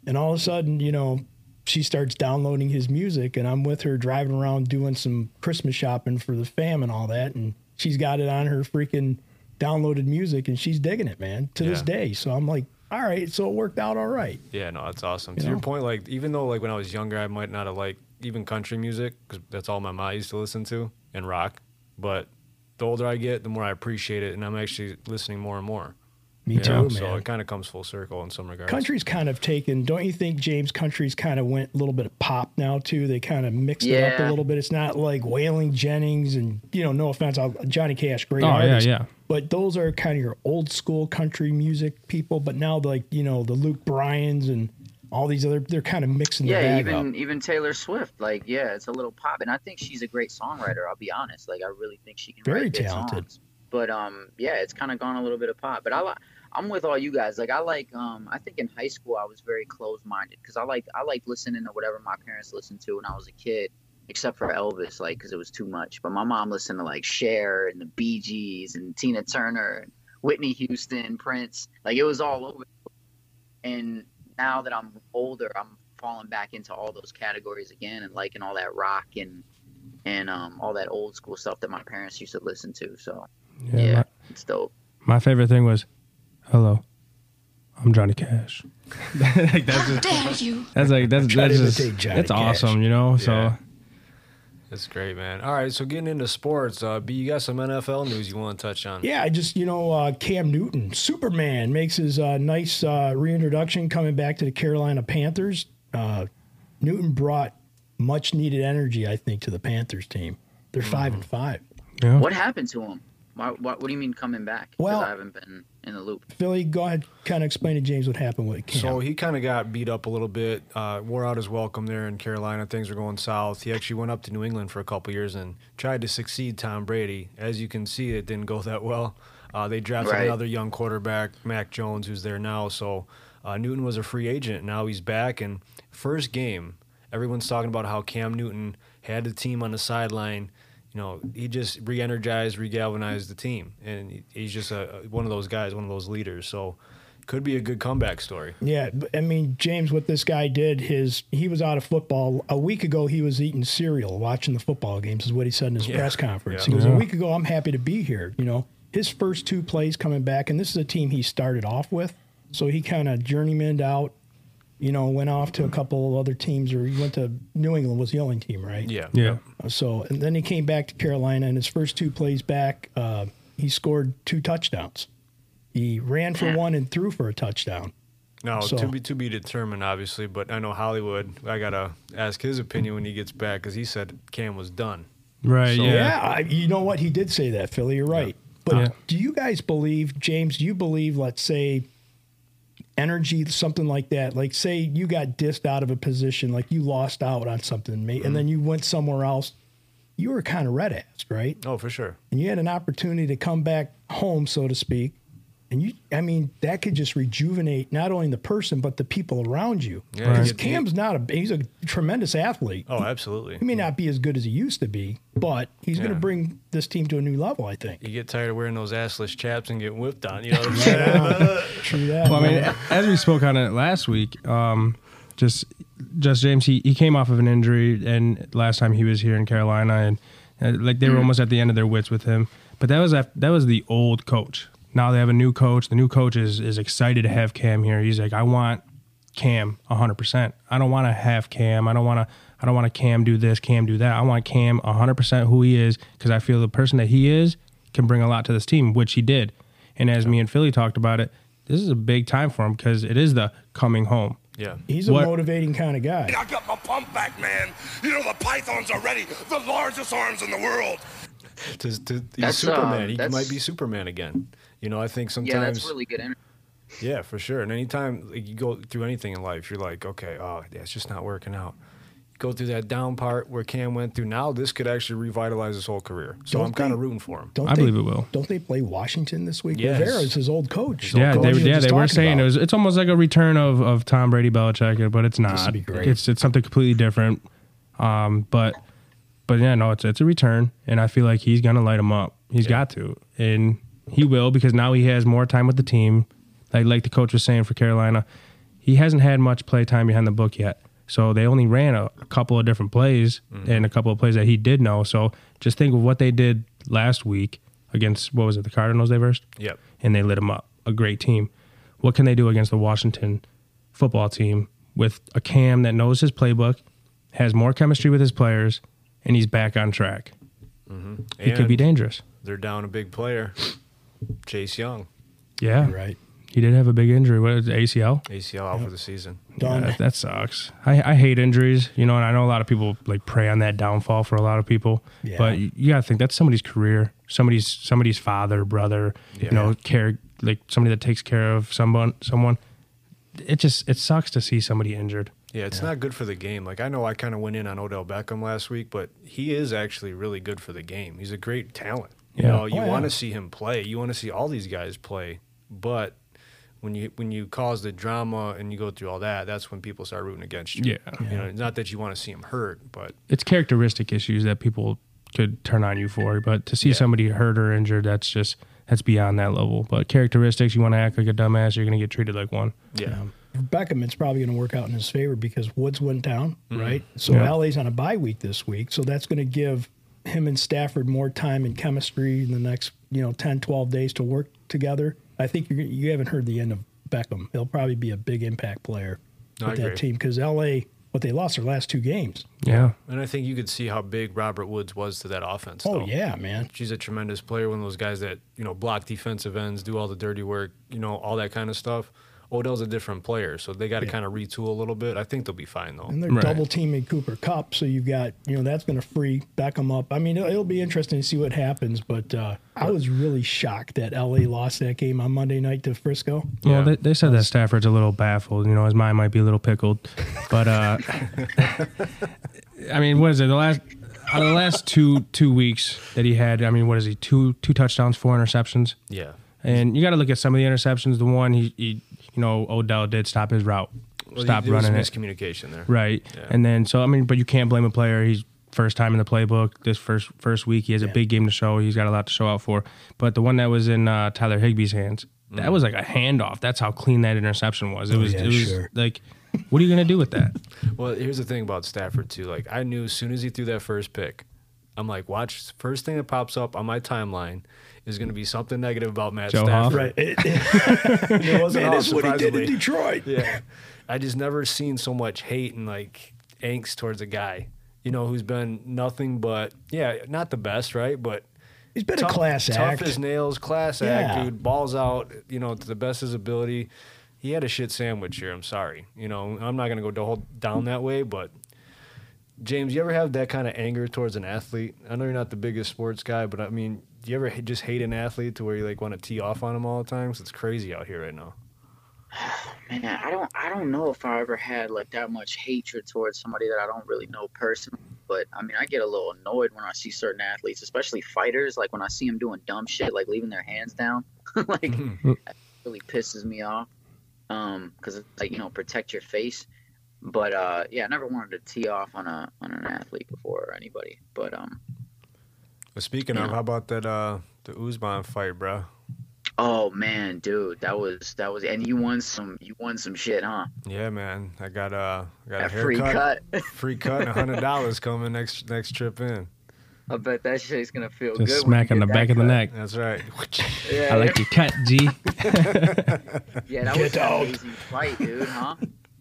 F: And all of a sudden, you know, she starts downloading his music, and I'm with her driving around doing some Christmas shopping for the fam and all that, and she's got it on her freaking downloaded music, and she's digging it, man, to this day. So I'm like, all right, so it worked out all right.
D: Yeah, no, that's awesome.
F: You
D: to your point, like even though like when I was younger, I might not have liked even country music because that's all my mom used to listen to and rock. But the older I get, the more I appreciate it, and I'm actually listening more and more.
F: Me too,
D: know?
F: man.
D: So it kind of comes full circle in some regards.
F: Country's kind of taken, don't you think, James? Country's kind of went a little bit of pop now too. They kind of mixed it up a little bit. It's not like Waylon Jennings and you know, no offense, I'll, Johnny Cash, great
G: Oh, yeah, yeah.
F: But those are kind of your old school country music people. But now, like you know, the Luke Bryans and all these other, they're kind of mixing the
E: yeah, even
F: up.
E: even Taylor Swift, like yeah, it's a little pop, and I think she's a great songwriter. I'll be honest, like I really think she can
F: Very
E: write good
F: talented.
E: songs. But um, yeah, it's kind of gone a little bit of pop. But I li- I'm with all you guys. Like I like um, I think in high school I was very closed minded because I like I like listening to whatever my parents listened to when I was a kid, except for Elvis, like because it was too much. But my mom listened to like Cher and the Bee Gees and Tina Turner and Whitney Houston, Prince. Like it was all over. And now that I'm older, I'm falling back into all those categories again and liking all that rock and and um, all that old school stuff that my parents used to listen to. So
G: Yeah,
E: yeah,
G: my-
E: it's dope.
G: My favorite thing was, "Hello, I'm Johnny Cash." like that's just,
J: dare you?
G: that's like that's that's just, that's
F: Cash.
G: awesome, you know. So
D: Yeah. That's great, man. All right, so getting into sports, uh, B, you got some NFL news you want to touch on?
F: Yeah, I just you know uh, Cam Newton, Superman, makes his uh, nice uh, reintroduction coming back to the Carolina Panthers. Uh, Newton brought much needed energy, I think, to the Panthers team. They're five and five.
G: yeah,
E: What happened to him? Why, what, what do you mean coming back?
F: Well-
E: I haven't been in the loop.
F: Philly, go ahead, kind of explain to James what happened with Cam.
D: So he kind of got beat up a little bit, uh, wore out his welcome there in Carolina. Things were going south. He actually went up to New England for a couple years and tried to succeed Tom Brady. As you can see, it didn't go that well. Uh, they drafted
E: Right.
D: another young quarterback, Mac Jones, who's there now. So uh, Newton was a free agent. Now he's back. And first game, everyone's talking about how Cam Newton had the team on the sideline. You know, he just re-energized, re-galvanized the team, and he's just a, one of those guys, one of those leaders. So, could be a good comeback story.
F: Yeah, I mean, James, what this guy did, his he was out of football a week ago. He was eating cereal, watching the football games, is what he said in his
D: Yeah.
F: press conference.
D: Yeah.
F: He goes,
G: Yeah.
F: a week ago, I'm happy to be here. You know, his first two plays coming back, and this is a team he started off with, so he kind of journeymaned out. You know, went off to a couple of other teams, or he went to New England was the only team, right?
D: Yeah,
G: yeah,
F: So, and then he came back to Carolina, and his first two plays back, uh, he scored two touchdowns. He ran for one and threw for a touchdown.
D: No,
F: So-
D: to be to be determined, obviously. But I know Hollywood. I gotta ask his opinion when he gets back because he said Cam was done.
G: right,
D: So-
G: yeah.
F: Yeah, I, you know what? He did say that, Philly. You're right. But
G: Yeah.
F: do you guys believe, James? Do you believe, let's say, energy, something like that? Like, say you got dissed out of a position, like you lost out on something, ma- and then mm-hmm. you went somewhere else. You were kind of red assed, right?
D: Oh, for sure.
F: And you had an opportunity to come back home, so to speak. And you, I mean, that could just rejuvenate not only the person but the people around you.
D: Yeah,
F: Because
D: you get-
F: Cam's not a, he's a tremendous athlete.
D: Oh, absolutely.
F: He may not be as good as he used to be, but he's going to bring this team to a new level, I think.
D: You get tired of wearing those assless chaps and get whipped on. You know what I'm saying?
F: True that.
G: Well, I mean, as we spoke on it last week, um, just just James, he, he came off of an injury, and last time he was here in Carolina, and uh, like they were almost at the end of their wits with him. But that was that was the old coach. Now they have a new coach. The new coach is is excited to have Cam here. He's like, I want Cam 100%. I don't want to have Cam. I don't want to. I don't want to Cam do this, Cam do that. I want Cam 100% who he is because I feel the person that he is can bring a lot to this team, which he did. And as me and Philly talked about it, this is a big time for him because it is the coming home.
D: yeah.
F: he's a
G: what-
F: motivating kind of guy.
B: I got my pump back, man. You know the pythons are ready. The largest arms in the world.
D: To, to, he's
E: That's,
D: Superman.
E: um,
D: he might be Superman again. You know, I think sometimes.
E: Yeah, that's really good energy.
D: Yeah, for sure. And anytime like, you go through anything in life, you're like, okay, oh, yeah, it's just not working out. Go through that down part where Cam went through. Now this could actually revitalize his whole career. So
F: Don't
D: I'm kind of
F: they-
D: rooting for him.
F: Don't
G: I
F: they,
G: believe it will.
F: Don't they play Washington this week?
D: Yes.
F: Rivera is his old coach.
G: Yeah,
F: Coach
G: they, yeah, they were saying
F: about.
G: it was. It's almost like a return of, of Tom Brady, Belichick, but it's not.
F: would be great.
G: It's it's something completely different. Um, but but yeah, no, it's it's a return, and I feel like he's gonna light him up. He's got to, and he will because now he has more time with the team. Like like the coach was saying for Carolina, he hasn't had much play time behind the book yet. So they only ran a, a couple of different plays mm-hmm. and a couple of plays that he did know. So just think of what they did last week against what was it, the Cardinals they versed?
D: Yep.
G: and they lit them up. A great team. What can they do against the Washington football team with a Cam that knows his playbook, has more chemistry with his players, and he's back on track? Mm-hmm. He could be dangerous.
D: They're down a big player, Chase Young,
G: Yeah,
F: right.
G: he did have a big injury. What is it, ACL?
D: ACL out for the season.
F: Done.
G: That, that sucks. I, I hate injuries, you know, and I know a lot of people like prey on that downfall for a lot of people.
F: Yeah.
G: But you, you got to think that's somebody's career, somebody's somebody's father, brother, you know, care like somebody that takes care of someone. Someone. It just it sucks to see somebody injured.
D: Yeah, it's not good for the game. Like I know I kind of went in on Odell Beckham last week, but he is actually really good for the game. He's a great talent. You
G: Yeah.
D: know, you
F: Oh,
D: want to see him play. You want to see all these guys play, but when you when you cause the drama and you go through all that, that's when people start rooting against you.
G: Yeah.
D: You know, not that you want to see him hurt, but
G: It's characteristic issues that people could turn on you for, but to see somebody hurt or injured, that's just that's beyond that level. But characteristics, you want to act like a dumbass, you're gonna get treated like one.
D: Yeah.
F: For Beckham, it's probably going to work out in his favor because Woods went down,
D: Mhm.
F: right? So
G: Yeah.
F: LA's on a bye week this week. So that's going to give him and Stafford more time and chemistry in the next, you know, 10, 12 days to work together. I think you're, you haven't heard the end of Beckham. He'll probably be a big impact player
D: I
F: with
D: agree.
F: that team because LA, what they lost their last two games.
G: Yeah.
D: And I think you could see how big Robert Woods was to that offense.
F: Oh,
D: though.
F: yeah, man.
D: She's a tremendous player. One of those guys that you know block defensive ends, do all the dirty work, you know, all that kind of stuff. Odell's a different player, so they got to
F: Yeah.
D: kind of retool a little bit. I think they'll be fine though.
F: And they're double teaming Cooper Kupp, so you've got you know that's going to free Beckham up. I mean, it'll, it'll be interesting to see what happens. But uh, I was really shocked that LA lost that game on Monday night to Frisco.
G: Well, they, they said that Stafford's a little baffled. You know, his mind might be a little pickled. But uh, I mean, what is it? The last out of the last two two weeks that he had, I mean, what is he? Two two touchdowns, four interceptions.
D: Yeah.
G: And you got to look at some of the interceptions. The one he, he you know, Odell did stop his route,
D: Well,
G: stop
D: there was
G: running it.
D: miscommunication there.
G: Right.
D: Yeah.
G: And then so I mean, but you can't blame a player. He's first time in the playbook. This first first week, he has a big game to show. He's got a lot to show out for. But the one that was in uh, Tyler Higbee's hands, that
D: Mm.
G: was like a handoff. That's how clean that interception was. It
D: Oh,
G: was.
D: yeah,
G: it was
D: sure.
G: like, what are you gonna do with that?
D: Well, here's the thing about Stafford too. Like I knew as soon as he threw that first pick, I'm like, watch. First thing that pops up on my timeline is going to be something negative about Matt
G: Joe Hoff?
D: Stafford.
F: Right. It,
D: It wasn't
F: Man,
D: all
F: what he did in. Detroit.
D: Yeah. I just never seen so much hate and like angst towards a guy, you know, who's been nothing but yeah, not the best, right? But
F: He's been a class
D: tough
F: act.
D: Tough as nails, class
F: Yeah.
D: act, dude. Balls out, you know, to the best of his ability. He had a shit sandwich here. I'm sorry. You know, I'm not gonna go do- down that way, but James, you ever have that kind of anger towards an athlete? I know you're not the biggest sports guy, but I mean, do you ever h- just hate an athlete to where you like want to tee off on them all the time? 'Cause it's crazy out here right now.
E: Man, I don't I don't know if I ever had like that much hatred towards somebody that I don't really know personally. But I mean, I get a little annoyed when I see certain athletes, especially fighters. Like when I see them doing dumb shit, like leaving their hands down, like that really pisses me off. Um, because it's like you know, protect your face. But uh, yeah, I never wanted to tee off on a on an athlete before or anybody. But um,
D: But speaking of, how about that uh the Usman fight, bro?
E: oh man, dude, that was that was, and you won some you won some shit, huh?
D: Yeah, man. I got uh I got a,
E: A free
D: haircut,
E: cut.
D: free cut, and a hundred dollars coming next next trip in.
E: I bet that shit's gonna feel
G: Just
E: good.
G: smack on the back
E: get
G: of the neck.
D: That's right.
E: Yeah,
G: I like your cut, G.
E: Yeah, that
F: Get
E: was an
F: out.
E: amazing fight, dude, huh?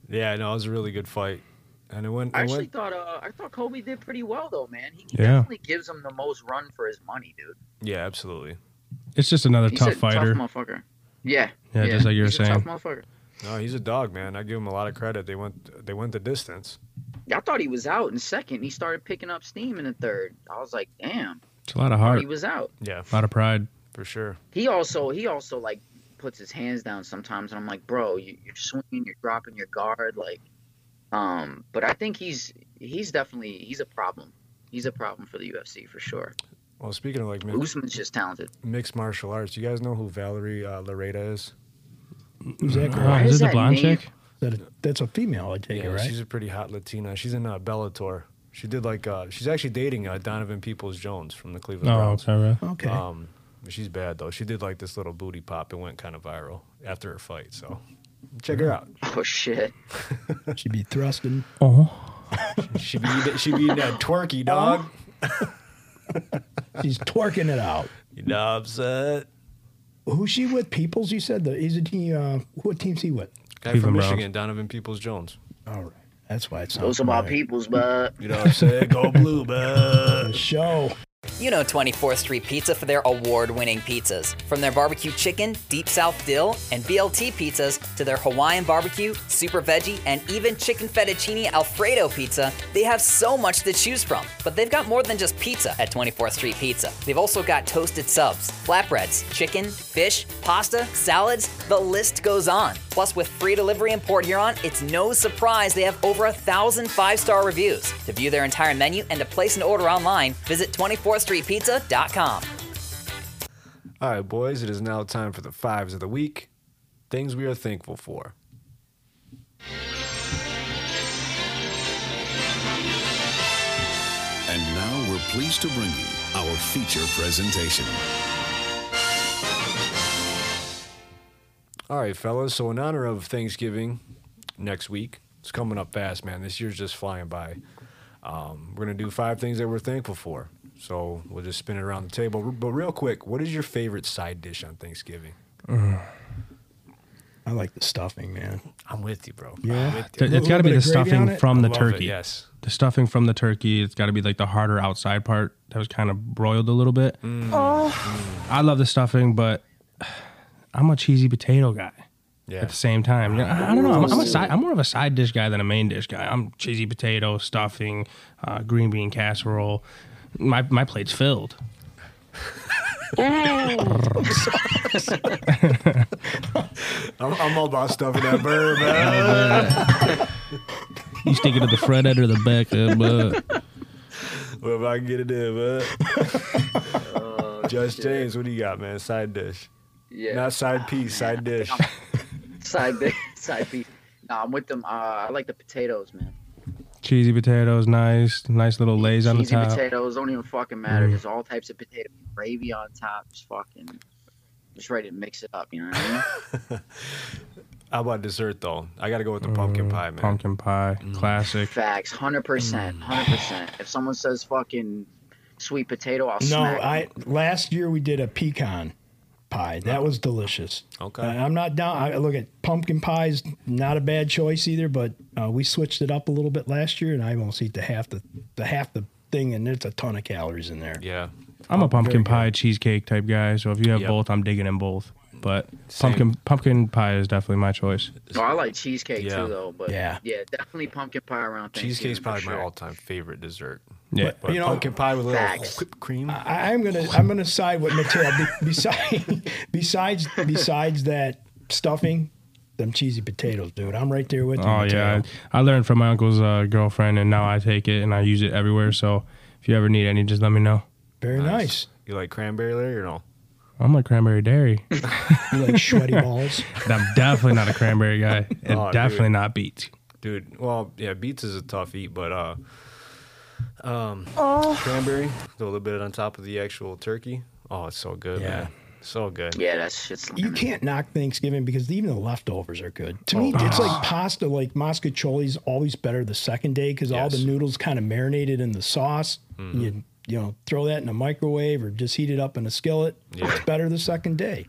D: Yeah, no, it was a really good fight, and it went.
E: I actually
D: went
E: thought uh, I thought Colby did pretty well though, man. He
G: Yeah.
E: definitely gives him the most run for his money, dude.
D: yeah, absolutely.
G: It's just another
E: He's
G: tough
E: a
G: fighter.
E: tough motherfucker. Yeah,
G: Yeah, just like you were
E: he's a tough motherfucker.
D: No, he's a dog, man. I give him a lot of credit. They went they went the distance.
E: I thought he was out in second. He started picking up steam in the third. I was like, damn,
G: It's a lot of
E: thought
G: heart,
E: he was out.
D: Yeah,
G: a lot of pride.
D: for sure.
E: He also he also like puts his hands down sometimes, and I'm like, bro, you, you're swinging, you're dropping your guard, like, um. But I think he's he's definitely he's a problem. He's a problem for the UFC for sure.
D: Well, speaking of like mi-
E: Usman's just talented.
D: mixed martial arts, Do you guys know who Valerie uh, Loureda is?
F: Who's that girl?
G: Oh, is
E: is
G: it the
E: that
G: blonde
E: name-
G: chick?
F: That a, that's a female, I take
D: Yeah,
F: it, right?
D: she's a pretty hot Latina. She's in uh, Bellator. She did like uh, she's actually dating uh, Donovan Peoples Jones from the Cleveland
G: Oh,
D: Browns.
G: sorry.
F: Okay.
D: Um, she's bad though. She did like this little booty pop. It went kind of viral after her fight. So check her out.
E: Oh shit.
F: She'd be thrusting.
G: Oh,
D: She be eating- she be eating that twerky dog.
F: She's twerking it out.
D: You know what I'm saying?
F: Who's she with? Peoples, you said? The, isn't he, uh, what team's he with?
D: Guy
G: Cleveland
D: from
G: Browns.
D: Michigan, Donovan Peoples Jones.
F: All right. That's why it's sounds
E: Those are my
F: familiar.
E: peoples, bud.
D: You know what I'm saying? Go blue,
F: The
D: bud.
F: show.
J: You know 24th Street Pizza for their award winning pizzas. From their barbecue chicken, deep south dill, and BLT pizzas to their Hawaiian barbecue, super veggie, and even chicken fettuccine Alfredo pizza, they have so much to choose from. But they've got more than just pizza at 24th Street Pizza. They've also got toasted subs, flatbreads, chicken, fish, pasta, salads, the list goes on. Plus, with free delivery in Port Huron, it's no surprise they have over a thousand five star reviews. To view their entire menu and to place an order online, visit 24thstreetpizza.com.
D: All right, boys. It is now time for the fives of the week. Things we are thankful for.
K: And now we're pleased to bring you our feature presentation.
D: All right, fellas. So in honor of Thanksgiving next week, it's coming up fast, man. This year's just flying by. Um, we're gonna do five things that we're thankful for. So we'll just spin it around the table. But real quick, what is your favorite side dish on Thanksgiving?
F: I like the stuffing, man.
D: I'm with you, bro.
F: Yeah.
D: With you.
G: It-
F: A
G: It's got to be the
F: of gravy on
G: stuffing
F: it?
G: from the
D: I love it,
G: turkey.
D: yes.
G: The stuffing from the turkey. It's got to be like the harder outside part that was kind of broiled a little bit.
D: Mm.
G: I love the stuffing, but I'm a cheesy potato guy.
D: Yeah.
G: At the same time, I I don't know. I'm, I'm a side, I'm more of a side dish guy than a main dish guy. I'm cheesy potato, stuffing, uh, green bean casserole. My my plate's filled.
D: I'm, I'm all about stuffing that bird, man.
G: You stick it at the front end or the back end, but
D: well, if I can get it in, man.
E: Oh,
D: Judge James, what do you got, man? Side dish.
E: Yeah.
D: Not side piece, side dish.
E: side bit, side piece. Nah, I'm with them. Uh, I like the potatoes, man.
G: Cheesy potatoes, nice, nice little lays on the
E: Cheesy
G: top.
E: potatoes don't even fucking matter.
G: Mm.
E: Just all types of potato gravy on top. Just fucking, just ready to mix it up. You know what I mean?
D: How about dessert though? I got to go with the pumpkin pie, man.
G: Mm, Pumpkin pie, classic.
E: Facts, hundred percent,
G: Mm.
E: hundred percent. If someone says fucking sweet potato, I'll
F: No,
E: smack 'em.
F: I last year we did a pecan pie. That was delicious.
D: Okay.
F: Uh, I'm not down. I look at pumpkin pies. Not a bad choice either, but uh, we switched it up a little bit last year, and I almost eat the half the the half the thing, and it's a ton of calories in there.
D: Yeah.
G: I'm a pumpkin pie cheesecake type guy, so if you have
D: Yep.
G: both, I'm digging in both. But
D: Same.
G: pumpkin pumpkin pie is definitely my choice.
E: Oh, I like cheesecake
D: Yeah.
E: too, though. But
F: Yeah.
E: yeah, definitely pumpkin pie around Thanksgiving.
D: Cheesecake's
E: for
D: probably my all-time favorite dessert.
G: Yeah,
D: But
F: You know-
D: pumpkin pie with a little
E: Facts.
D: whipped cream.
F: I, I'm gonna I'm gonna side with Mateo. Be, besides besides besides that stuffing, them cheesy potatoes, dude. I'm right there with you.
G: Oh
F: Mateo.
G: yeah, I learned from my uncle's uh, girlfriend, and now I take it and I use it everywhere. So if you ever need any, just let me know.
F: very nice.
D: You like cranberry Larry, or no?
G: I'm like cranberry dairy.
F: You like sweaty balls?
G: But I'm definitely not a cranberry guy, and
D: Oh,
G: definitely
D: dude.
G: not beets.
D: Dude, well, yeah, beets is a tough eat, but uh, um, cranberry, a little bit on top of the actual turkey. Oh, it's so good,
F: Yeah.
D: man. So good.
E: Yeah, that's shit's.
F: You can't knock Thanksgiving because even the leftovers are good. To me, it's like pasta, like mostaccioli's always better the second day because all the
D: Yes.
F: noodles kind of marinated in the sauce. And you you know throw that in a microwave or just heat it up in a skillet.
D: Yeah.
F: It's better the second day.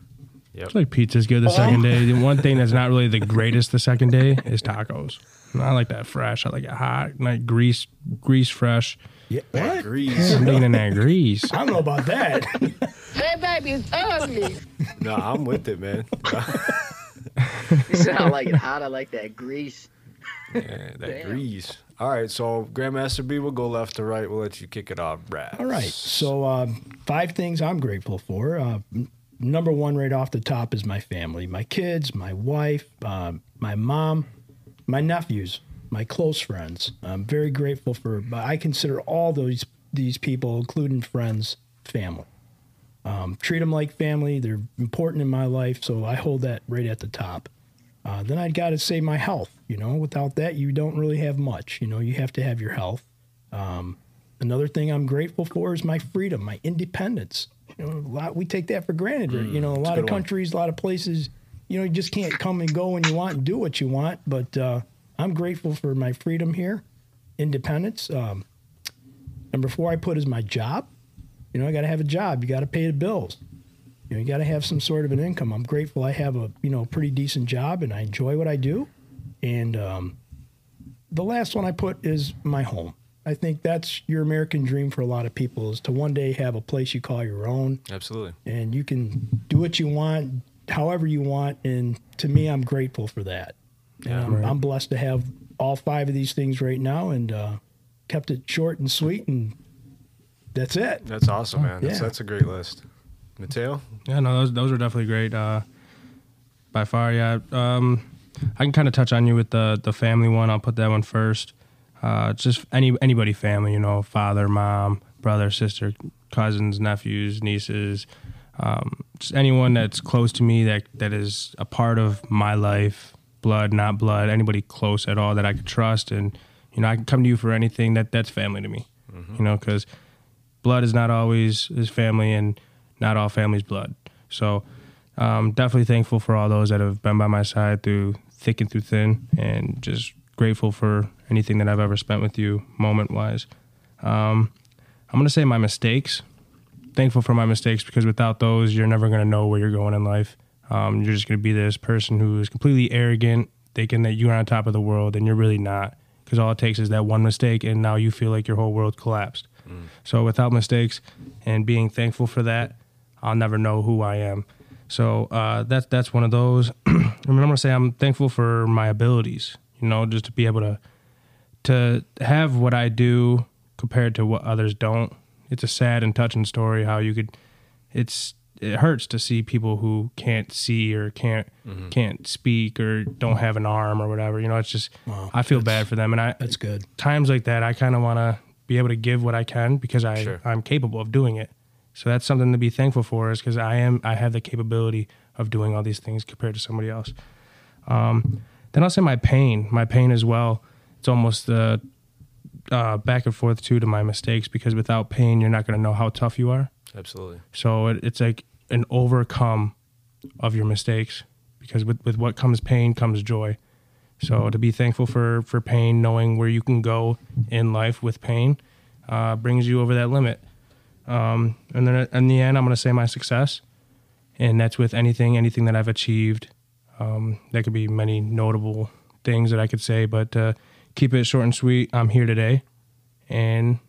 G: I feel like pizza's good the second day. The one thing that's not really the greatest the second day is tacos. I like that fresh. I like it hot, like grease, grease fresh.
F: Yeah, what?
D: Grease.
G: I'm digging in that grease.
F: I don't know about that.
K: That baby is ugly.
D: no, I'm with it, man.
E: You said I like it hot. I like that grease.
D: Yeah, that
E: Damn.
D: grease. All right, so Grandmaster B, we'll go left to right. We'll let you kick it off, Brad.
F: All right. So, um, five things I'm grateful for. Uh, number one, right off the top, is my family my kids, my wife, uh, my mom, my nephews, my close friends. I'm very grateful for, I consider all those these people, including friends, family. Um, treat them like family. They're important in my life. So, I hold that right at the top. Uh, then I got to say my health. You know, without that, you don't really have much. You know, you have to have your health. Um, another thing I'm grateful for is my freedom, my independence. You know, a lot we take that for granted. right? you know, a lot
D: good
F: of
D: one.
F: countries, a lot of places, you know, you just can't come and go when you want and do what you want. But uh, I'm grateful for my freedom here, independence. Um, number four, I put is my job. You know, I got to have a job. You got to pay the bills. You know, you got to have some sort of an income. I'm grateful I have a you know pretty decent job and I enjoy what I do. And um, the last one I put is my home. I think that's your American dream for a lot of people is to one day have a place you call your own
D: Absolutely.
F: and you can do what you want, however you want. And to me, I'm grateful for that.
D: Yeah.
F: I'm, I'm blessed to have all five of these things right now and uh, kept it short and sweet. And that's it.
D: That's awesome, man. That's, that's a great list. Mateo?
G: Yeah, no, those those are definitely great. Uh, by far, yeah. Um, I can kind of touch on you with the the family one. I'll put that one first. Uh, just any anybody family, you know, father, mom, brother, sister, cousins, nephews, nieces, um, just anyone that's close to me that that is a part of my life, blood, not blood, anybody close at all that I could trust, and you know, I can come to you for anything. That that's family to me, you know, because blood is not always is family, and not all family's blood. So um, definitely thankful for all those that have been by my side through thick and through thin, and just grateful for anything that I've ever spent with you, moment wise. Um, I'm gonna say my mistakes. Thankful for my mistakes because without those, you're never gonna know where you're going in life. Um, you're just gonna be this person who is completely arrogant, thinking that you're on top of the world, and you're really not. Because all it takes is that one mistake, and now you feel like your whole world collapsed. So without mistakes and being thankful for that, I'll never know who I am. So uh, that's that's one of those. I mean, I'm gonna say I'm thankful for my abilities. You know, just to be able to to have what I do compared to what others don't. It's a sad and touching story how you could. It's it hurts to see people who can't see or can't
F: Mm-hmm.
G: can't speak or don't have an arm or whatever. You know, it's just
F: Wow,
G: I feel bad for them, and I
F: that's good.
G: Times like that, I kind of want to be able to give what I can because I
D: Sure.
G: I'm capable of doing it. So that's something to be thankful for, is because I am I have the capability of doing all these things compared to somebody else. Um, then I'll say my pain, my pain as well. It's almost uh, uh, back and forth too to my mistakes because without pain, you're not going to know how tough you are.
D: Absolutely.
G: So it, it's like an overcome of your mistakes because with, with what comes pain comes joy. So to be thankful for, for pain, knowing where you can go in life with pain, uh, brings you over that limit. Um, and then in the end, I'm going to say my success, and that's with anything, anything that I've achieved. Um, that could be many notable things that I could say, but uh, keep it short and sweet. I'm here today, and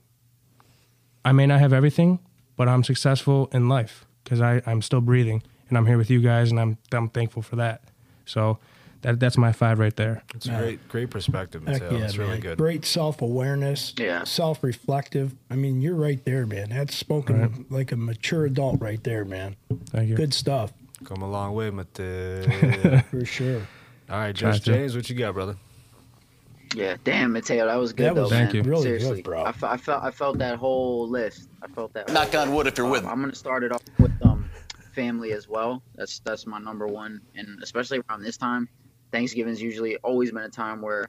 G: I may not have everything, but I'm successful in life because I'm still breathing and I'm here with you guys, and I'm I'm thankful for that. So that that's my five right there.
D: It's a great, great perspective,
F: Heck
D: Mateo.
F: yeah,
D: it's really
F: man.
D: good.
F: Great self awareness.
E: Yeah.
F: Self reflective. I mean, you're right there, man. That's spoken
G: Right.
F: like a mature adult right there, man.
G: Thank you.
F: Good stuff.
D: Come a long way, Mateo.
F: For sure.
D: All right,
G: Try
D: Judge
G: to.
D: James, what you got, brother?
E: Yeah, damn, Mateo, that was good
F: That
E: though,
F: was
E: man.
G: Thank you.
F: really good,
E: Seriously,
F: bro.
E: I, felt I felt that whole list. I felt that.
I: Knock on wood if you're with
E: Um,
I: me.
E: I'm gonna start it off with um family as well. That's that's my number one, and especially around this time, Thanksgiving's usually always been a time where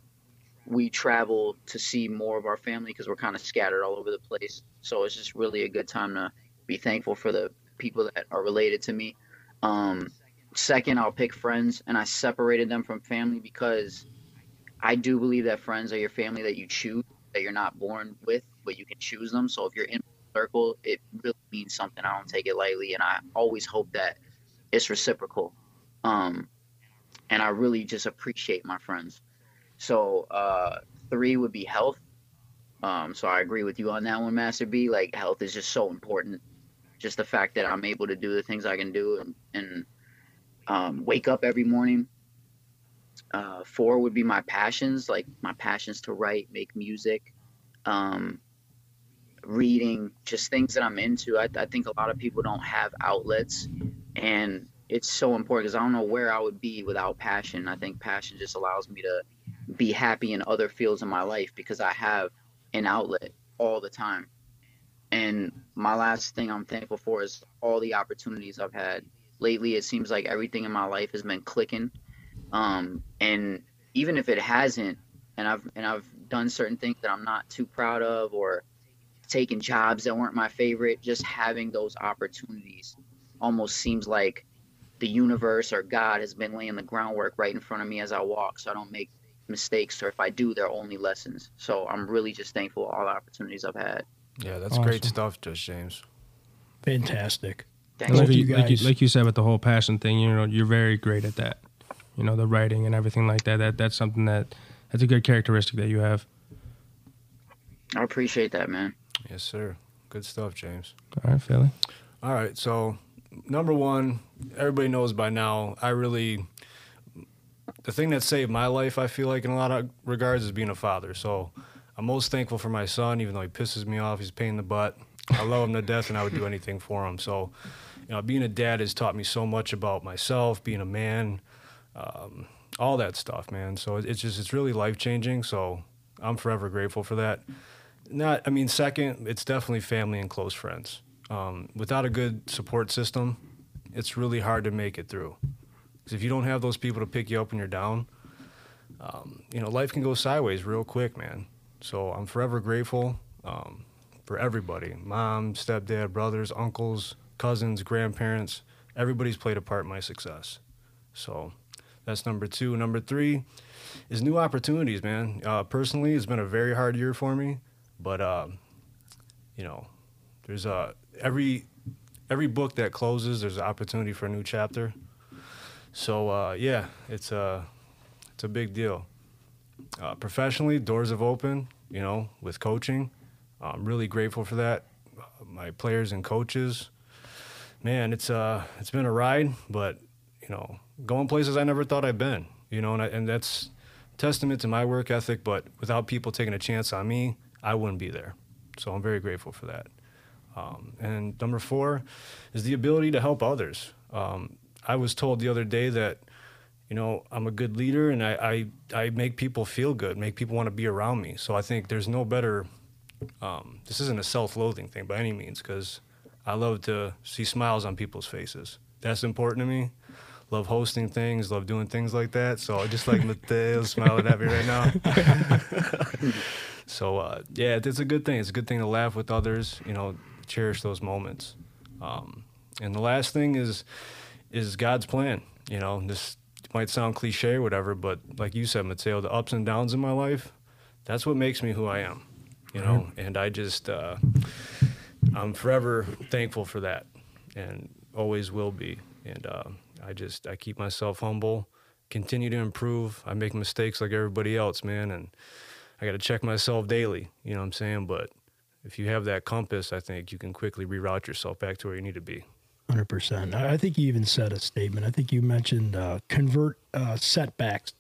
E: we travel to see more of our family because we're kind of scattered all over the place. So it's just really a good time to be thankful for the people that are related to me. Um, second, I'll pick friends, and I separated them from family because I do believe that friends are your family that you choose, that you're not born with, but you can choose them. So if you're in a circle, it really means something. I don't take it lightly, and I always hope that it's reciprocal. Um, and I really just appreciate my friends. So uh, three would be health. Um, so I agree with you on that one, Master B. Like health is just so important. Just the fact that I'm able to do the things I can do and, and um, wake up every morning. Uh, four would be my passions, like my passions to write, make music, um, reading, just things that I'm into. I, I think a lot of people don't have outlets, and it's so important because I don't know where I would be without passion. I think passion just allows me to be happy in other fields of my life because I have an outlet all the time. And my last thing I'm thankful for is all the opportunities I've had. Lately, it seems like everything in my life has been clicking. Um, and even if it hasn't, and I've and I've done certain things that I'm not too proud of, or taking jobs that weren't my favorite, just having those opportunities almost seems like the universe or God has been laying the groundwork right in front of me as I walk, so I don't make mistakes, or if I do, they're only lessons. So I'm really just thankful for all the opportunities I've had.
D: Yeah, that's great stuff, Judge James.
F: Fantastic.
E: Thank
G: like you,
F: you
G: like you,
F: guys.
G: like you said with the whole passion thing, you know, you're very great at that. You know, the writing and everything like that. That that's something that that's a good characteristic that you have.
E: I appreciate that, man.
D: Yes, sir. Good stuff, James.
G: All right, Philly.
D: All right, so number one, everybody knows by now. I really, the thing that saved my life, I feel like in a lot of regards, is being a father. So I'm most thankful for my son, even though he pisses me off. He's a pain in the butt. I love him to death, and I would do anything for him. So, you know, being a dad has taught me so much about myself, being a man, um, all that stuff, man. So it's just it's really life changing. So I'm forever grateful for that. Not, I mean, second, it's definitely family and close friends. Um, without a good support system, it's really hard to make it through. Because if you don't have those people to pick you up when you're down, um, you know, life can go sideways real quick, man. So I'm forever grateful um, for everybody mom, stepdad, brothers, uncles, cousins, grandparents, everybody's played a part in my success. So that's number two. Number three is new opportunities, man. Uh, personally, it's been a very hard year for me, but um, you know, there's a every every book that closes, there's an opportunity for a new chapter. So uh, yeah, it's a it's a big deal. Uh, professionally, doors have opened. You know, with coaching, I'm really grateful for that. My players and coaches, man, it's uh it's been a ride, but you know, going places I never thought I'd been. You know, and I, and that's testament to my work ethic. But without people taking a chance on me, I wouldn't be there. So I'm very grateful for that. Um, and number four is the ability to help others. Um, I was told the other day that, you know, I'm a good leader and I, I, I make people feel good, make people want to be around me. So I think there's no better, um, this isn't a self loathing thing by any means, because I love to see smiles on people's faces. That's important to me. Love hosting things, love doing things like that. So I just like Mateo smiling at me right now. so uh, yeah, it's a good thing. It's a good thing to laugh with others. You know, cherish those moments. Um, and the last thing is is God's plan. You know, this might sound cliche or whatever, but like you said, Mateo, the ups and downs in my life, that's what makes me who I am. You know, and I just uh, I'm forever thankful for that, and always will be. And uh, I just I keep myself humble, continue to improve. I make mistakes like everybody else, man, and I got to check myself daily. You know what I'm saying? But if you have that compass, I think you can quickly reroute yourself back to where you need to be.
F: Hundred percent. I I think you even said a statement. I think you mentioned uh, convert uh, setbacks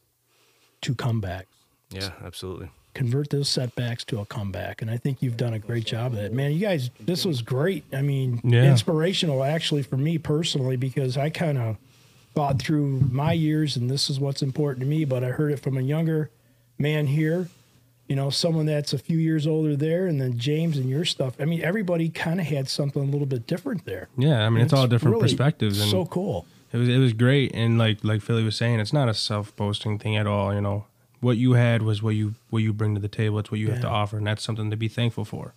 F: to comebacks.
D: Yeah, absolutely.
F: Convert those setbacks to a comeback, and I think you've done a great job of that. Man, you guys, this was great. I mean,
G: Yeah.
F: inspirational actually for me personally because I kind of thought through my years, and this is what's important to me. But I heard it from a younger man here. You know, someone that's a few years older there, and then James and your stuff. I mean, everybody kind of had something a little bit different there.
G: Yeah, I mean, it's, all different
F: really
G: perspectives, and
F: so cool.
G: It was it was great, and like like Philly was saying, it's not a self boasting thing at all. You know, what you had was what you what you bring to the table. It's what you have to offer, and that's something to be thankful for.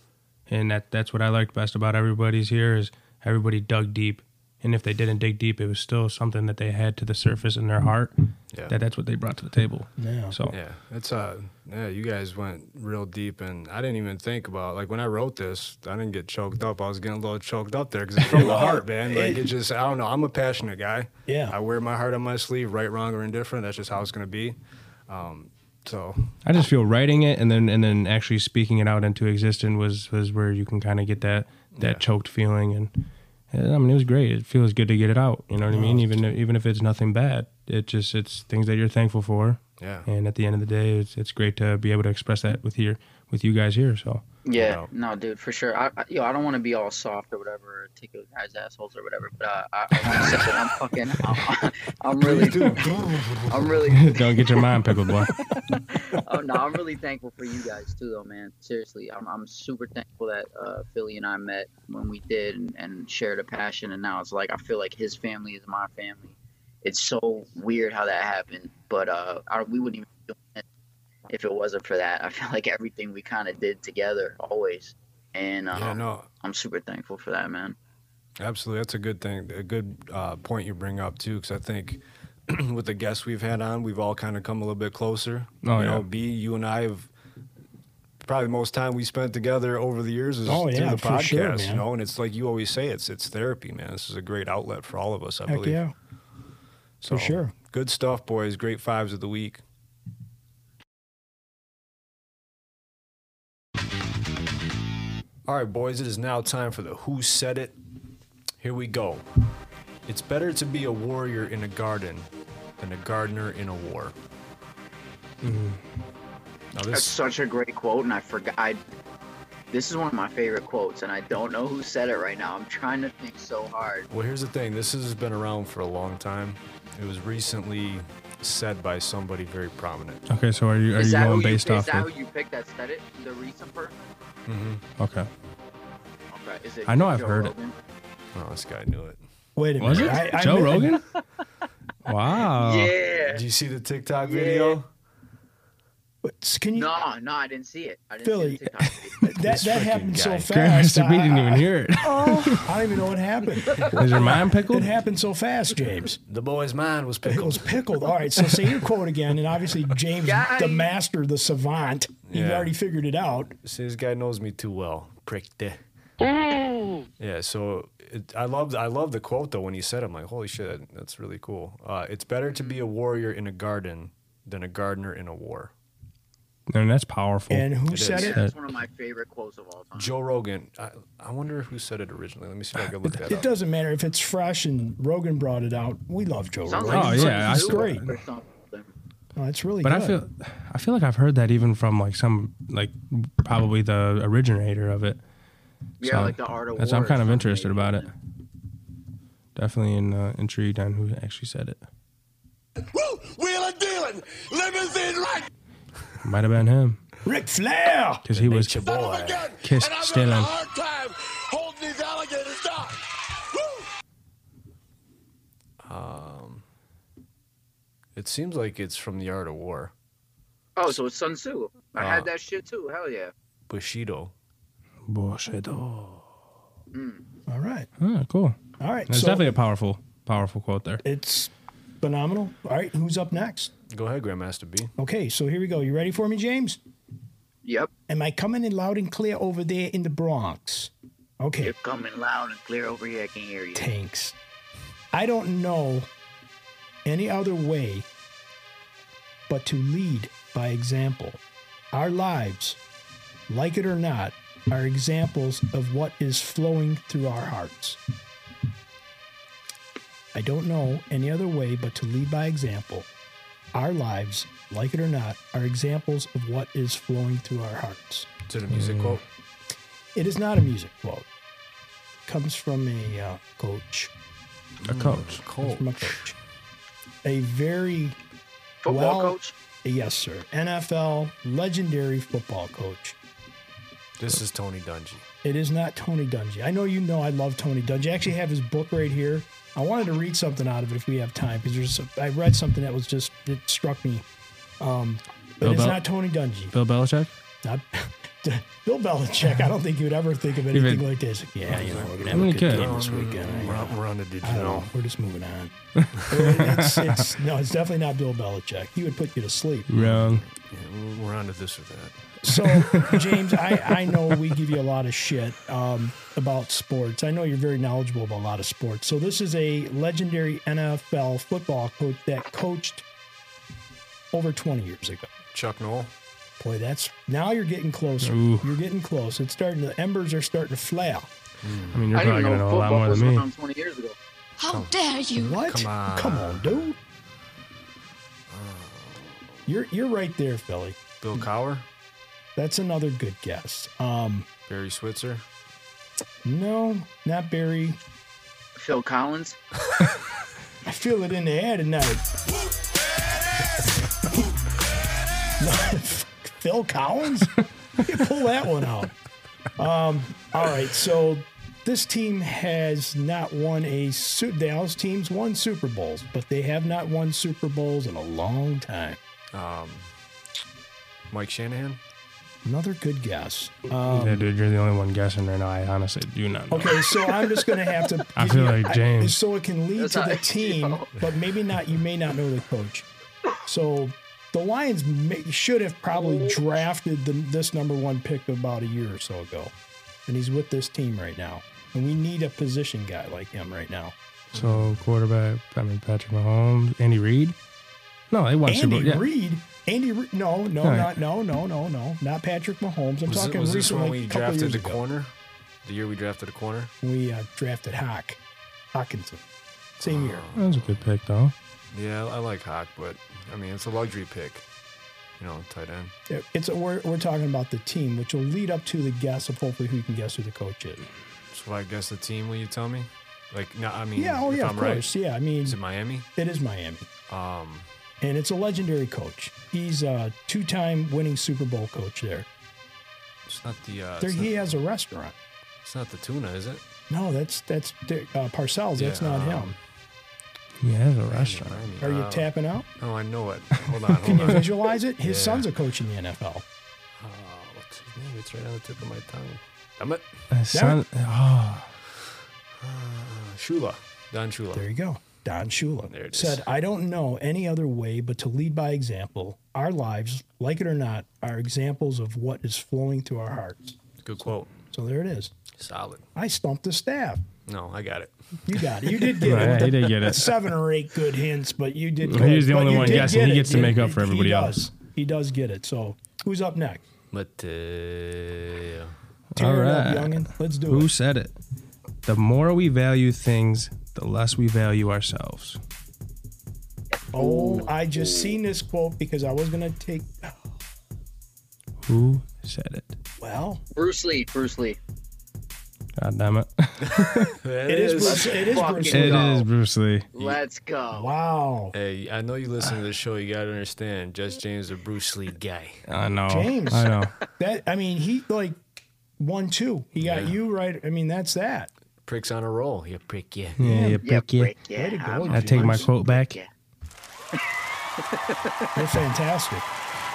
G: And that that's what I liked best about everybody's here is everybody dug deep, and if they didn't dig deep, it was still something that they had to the surface in their heart.
D: Yeah.
G: That that's what they brought to the table.
F: Yeah.
G: So
D: Yeah, it's uh, yeah, you guys went real deep, and I didn't even think about like when I wrote this, I didn't get choked up. I was getting a little choked up there because it's from the heart, man. Like it just, I don't know. I'm a passionate guy.
F: Yeah.
D: I wear my heart on my sleeve, right, wrong, or indifferent. That's just how it's gonna be. Um, so
G: I just feel writing it and then and then actually speaking it out into existence was was where you can kind of get that that
D: Yeah.
G: choked feeling and, and I mean it was great. It feels good to get it out. You know what I mean? Even even if it's nothing bad, it just it's things that you're thankful for.
D: Yeah.
G: And at the end of the day, it's it's great to be able to express that with here with you guys here. So
E: Yeah,
D: doubt.
E: no, dude, for sure. I, I, yo, I don't want to be all soft or whatever, or take a guys' assholes or whatever, but uh, I, I want to say that I'm fucking, I'm, I'm really, I'm really,
G: don't get your mind pickled, boy.
E: oh no, I'm really thankful for you guys too, though, man. Seriously, I'm, I'm super thankful that uh, Philly and I met when we did and, and shared a passion, and now it's like I feel like his family is my family. It's so weird how that happened, but uh, I, we wouldn't even be doing it if it wasn't for that. I feel like everything we kind of did together always, and uh,
D: yeah, no,
E: I'm super thankful for that, man.
D: Absolutely, that's a good thing, a good uh, point you bring up too, because I think with the guests we've had on, we've all kind of come a little bit closer.
G: Oh,
D: you
G: yeah.
D: know, B, you and I have probably the most time we spent together over the years is
F: Oh,
D: through
F: yeah,
D: the podcast.
F: sure,
D: you know, and it's like you always say, it's it's therapy, man. This is a great outlet for all of us, I
F: Heck
D: believe.
F: yeah.
D: So,
F: For sure.
D: Good stuff, boys. Great fives of the week. All right, boys, it is now time for the Who Said It. Here we go. It's better to be a warrior in a garden than a gardener in a war. Mm-hmm. Now
E: That's such a great quote, and I forgot. I, this is one of my favorite quotes, and I don't know who said it right now. I'm trying to think so hard.
D: well, here's the thing. This has been around for a long time. It was recently said by somebody very prominent.
G: Okay, so are you are
E: is
G: you going based
E: you,
G: off
E: Is that
G: of
E: who you picked that said it? The recent person? Mm-hmm.
G: Okay.
E: Okay. Is it?
G: I know I've
E: Joe
G: heard it.
D: Oh, this guy knew it.
F: Wait a
G: Was
F: minute.
G: it
F: I, I
G: Joe
F: mi-
G: Rogan? wow.
E: Yeah.
D: Did you see the TikTok video?
F: What- Can you?
E: No, no, I didn't see it. I didn't
F: Philly,
E: see the
F: that that happened so fast.
G: Grandmaster B
F: I-
G: didn't even hear it.
F: Oh, I don't even know what happened.
G: Is your mind pickled?
F: It happened so fast, James.
D: The boy's mind was
F: It
D: pickled.
F: was pickled. All right, so say your quote again, and obviously James, the master, the savant, you've already figured it out.
D: See, this guy knows me too well. Pricked it. Yeah, so it, I love I love the quote though when he said it. I'm like, holy shit, that's really cool. Uh, it's better to be a warrior in a garden than a gardener in a war.
G: And that's powerful.
F: And who
D: It
F: said
D: is.
F: it?
E: That's one of my favorite quotes of all time.
D: Joe Rogan. I, I wonder who said it originally. Let me see if I can look that
F: It
D: up.
F: It doesn't matter if it's fresh and Rogan brought it out. We love Joe
E: Sounds
F: Rogan.
E: like
G: Oh,
E: he's
G: yeah,
F: it's
G: I-
F: great.
E: or something.
F: Oh, it's really
G: But
F: good.
G: I feel, I feel like I've heard that even from like some, like probably the originator of it.
E: Yeah,
G: So
E: like the art of
G: that's,
E: war.
G: I'm
E: or
G: kind of
E: something,
G: interested
E: maybe.
G: about it. Definitely in, uh, intrigued on who actually said it.
B: Woo! Wheeling, dealing, limousine right.
G: Might have been him
F: Ric Flair.
G: because he was
D: Nature boy.
B: Again,
G: Kiss
B: and
G: stealing.
B: a hard time holding these alligators down. Woo!
D: Um, it seems like it's from the Art of War.
E: Oh, so it's Sun Tzu. I
D: Ah.
E: had that shit too. Hell yeah.
D: Bushido.
G: Bushido.
F: All right.
G: Oh, cool.
F: All right.
G: That's
F: so
G: definitely a powerful, powerful quote there.
F: it's phenomenal. All right. Who's up next?
D: Go ahead, Grandmaster B.
F: Okay. So here we go. You ready for me, James?
E: Yep.
F: Am I coming in loud and clear over there in the Bronx? Okay.
E: You're coming loud and clear over here. I can hear you.
F: tanks. I don't know any other way but to lead by example. Our lives, like it or not, are examples of what is flowing through our hearts. I don't know any other way but to lead by example. Our lives, like it or not, are examples of what is flowing through our hearts.
D: Is it a music quote?
F: It is not a music quote. It comes from a uh, coach.
G: A coach.
D: Coach.
F: From a coach. A very
E: Football
F: well-
E: coach.
F: Yes, sir. NFL legendary football coach.
D: This is Tony Dungy.
F: It is not Tony Dungy. I know you know I love Tony Dungy. I actually have his book right here. I wanted to read something out of it if we have time because there's I read something that was just it struck me. Um, but
G: Bill
F: it's
G: Bel-
F: not Tony Dungy.
G: Bill Belichick.
F: Not Bill Belichick. I don't think you'd ever think of anything
G: Even-
F: like this. Yeah, you know, we're gonna have a good
G: could.
F: game this weekend.
D: We're, on- we're on the Did
F: I
D: You
F: don't know.
D: Know?
F: We're just moving on. it's, it's, no, it's definitely not Bill Belichick. He would put you to sleep.
G: Wrong.
D: Yeah, we're- we're on to this or that.
F: So, James, I, I know we give you a lot of shit um, about sports. I know you're very knowledgeable about a lot of sports. So, this is a legendary NFL football coach that coached over 20 years ago.
D: Chuck Noll.
F: Boy, that's now you're getting closer.
G: Ooh.
F: You're getting close. It's starting. The embers are starting to flare.
G: I mean, you're
E: I didn't
G: probably
E: even
G: gonna
E: know
G: know a lot more than me.
E: 20 years ago.
K: How dare you?
F: What?
D: Come on.
F: Come on, dude. You're you're right there, Philly.
D: Bill Cowher.
F: That's another good guess. Um,
D: Barry Switzer.
F: no, not Barry.
E: Phil Collins.
F: I feel it in the air tonight. Phil Collins? You pull that one out. Um, all right, so this team has not won a Su- Dallas team's won Super Bowls, but they have not won Super Bowls in a long time.
D: Um, Mike Shanahan.
F: Another good guess. Um,
G: yeah, dude, you're the only one guessing right now. I honestly do not know.
F: Okay, so I'm just going to have to.
G: I feel
F: you-
G: like James.
F: so it can lead
E: That's
F: to the team,
E: feel.
F: but maybe not. You may not know the coach. So the Lions may, should have probably drafted the, this number one pick about a year or so ago, and he's with this team right now. And we need a position guy like him right now.
G: So quarterback, I mean Patrick Mahomes, Andy Reid. No, they won Super
F: Andy
G: Bowl. Yeah.
F: Reid. Andy, Re- no, no,
G: All right.
F: not no, no, no, no, not Patrick Mahomes. I'm
D: Was, it,
F: talking
D: was this when we drafted the
F: ago.
D: corner? The year we drafted a corner?
F: We uh, drafted Hawk, Hockenson, same year.
G: That was a good pick though.
D: Yeah, I like Hawk, but I mean, it's a luxury pick. You know, tight end.
F: Yeah, It's a, we're, we're talking about the team, which will lead up to the guess of hopefully who you can guess who the coach is.
D: So I guess the team, will you tell me? Like, no, I mean,
F: Yeah, oh
D: if
F: yeah,
D: I'm
F: of
D: right,
F: course. Yeah, I mean,
D: is it Miami?
F: it is Miami,
D: Um,
F: and it's a legendary coach. He's a two-time winning Super Bowl coach there.
D: it's not the. Uh,
F: there
D: it's,
F: he
D: not,
F: has a restaurant.
D: it's not the tuna, is it?
F: No, that's that's uh, Parcells. That's not
D: um,
F: him.
G: He has a restaurant.
D: Miami.
F: Are you
D: Uh,
F: tapping out?
D: Oh, I know it. Hold on,
F: Can
D: hold
F: you visualize it? His
D: Yeah.
F: son's a coach in the NFL.
D: Uh, what's his name? It's right on the tip of my tongue. Damn it.
G: Uh, son- oh,
D: Shula. Don Shula.
F: There you go. Don Shula
D: There it is.
F: said, I don't know any other way but to lead by example. Our lives, like it or not, are examples of what is flowing through our hearts.
D: Good quote.
F: So there it is.
D: Solid.
F: I stumped the staff.
D: No, I got it.
F: You got it. You did get
G: Yeah,
F: it.
G: he did get it.
F: Seven or eight good hints, but you did.
G: He
F: good.
G: was the only one
F: did
G: guessing.
F: get
G: He
F: it.
G: gets to make up for everybody
F: does.
G: else.
F: He does get it. So who's up next?
D: Mateo.
F: Uh, Tear
G: All
F: it up, youngin. Let's do
G: Who
F: it.
G: Who said it? The more we value things, the less we value ourselves.
F: Oh, I just seen this quote because I was gonna take.
G: Who said it?
F: Well,
E: Bruce Lee. Bruce Lee.
G: God damn it.
D: It
F: it is. Bruce, it is Bruce.
G: It
E: go.
G: is Bruce Lee.
E: Let's go.
F: Wow.
D: Hey, I know you listen to the show. You gotta understand, Just James, is a Bruce Lee guy.
G: I know.
F: James.
G: I know.
F: That I mean, he like won two. He got
D: Yeah.
F: you right. I mean, that's that.
D: Pricks on a roll. You prick, yeah.
G: Yeah, you
E: Yeah,
G: pick you.
E: yeah.
F: Way to go,
E: I'm-
G: take my quote back.
E: Yeah.
F: You're fantastic.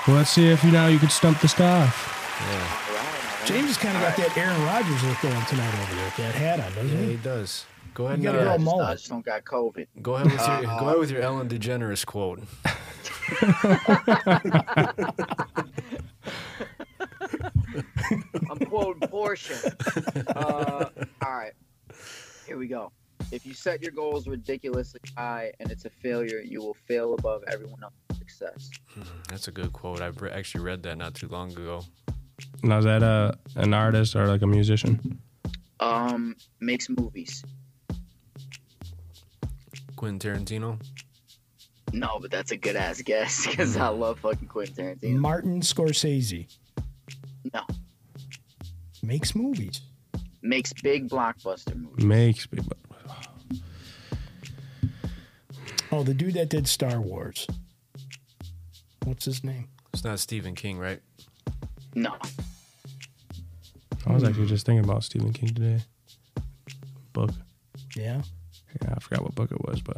G: Well, let's see if you now you could stump the staff. Yeah.
F: James has kind of got that Aaron Rodgers look going tonight over there with that hat on, doesn't
D: Yeah,
F: he?
D: he does. Go ahead
F: You
D: and
F: gotta
D: uh,
F: go mullet.
E: I just don't got COVID.
D: go ahead with your go ahead with your Ellen DeGeneres quote.
E: I'm quoting Portia. Uh, all right, here we go. If you set your goals ridiculously high and it's a failure, you will fail above everyone else's success.
D: That's a good quote. I re- actually read that not too long ago.
G: Now, is that a, an artist or like a musician?
E: Um, makes movies.
D: Quentin Tarantino.
E: No, but that's a good ass guess because I love fucking Quentin Tarantino.
F: Martin Scorsese
E: No,
F: makes movies.
E: Makes big blockbuster movies.
G: Makes me.
F: Oh, the dude that did Star Wars. What's his name?
D: It's not Stephen King, right?
E: No,
G: I was actually just thinking about Stephen King today. Book.
F: Yeah.
G: Yeah, I forgot what book it was, but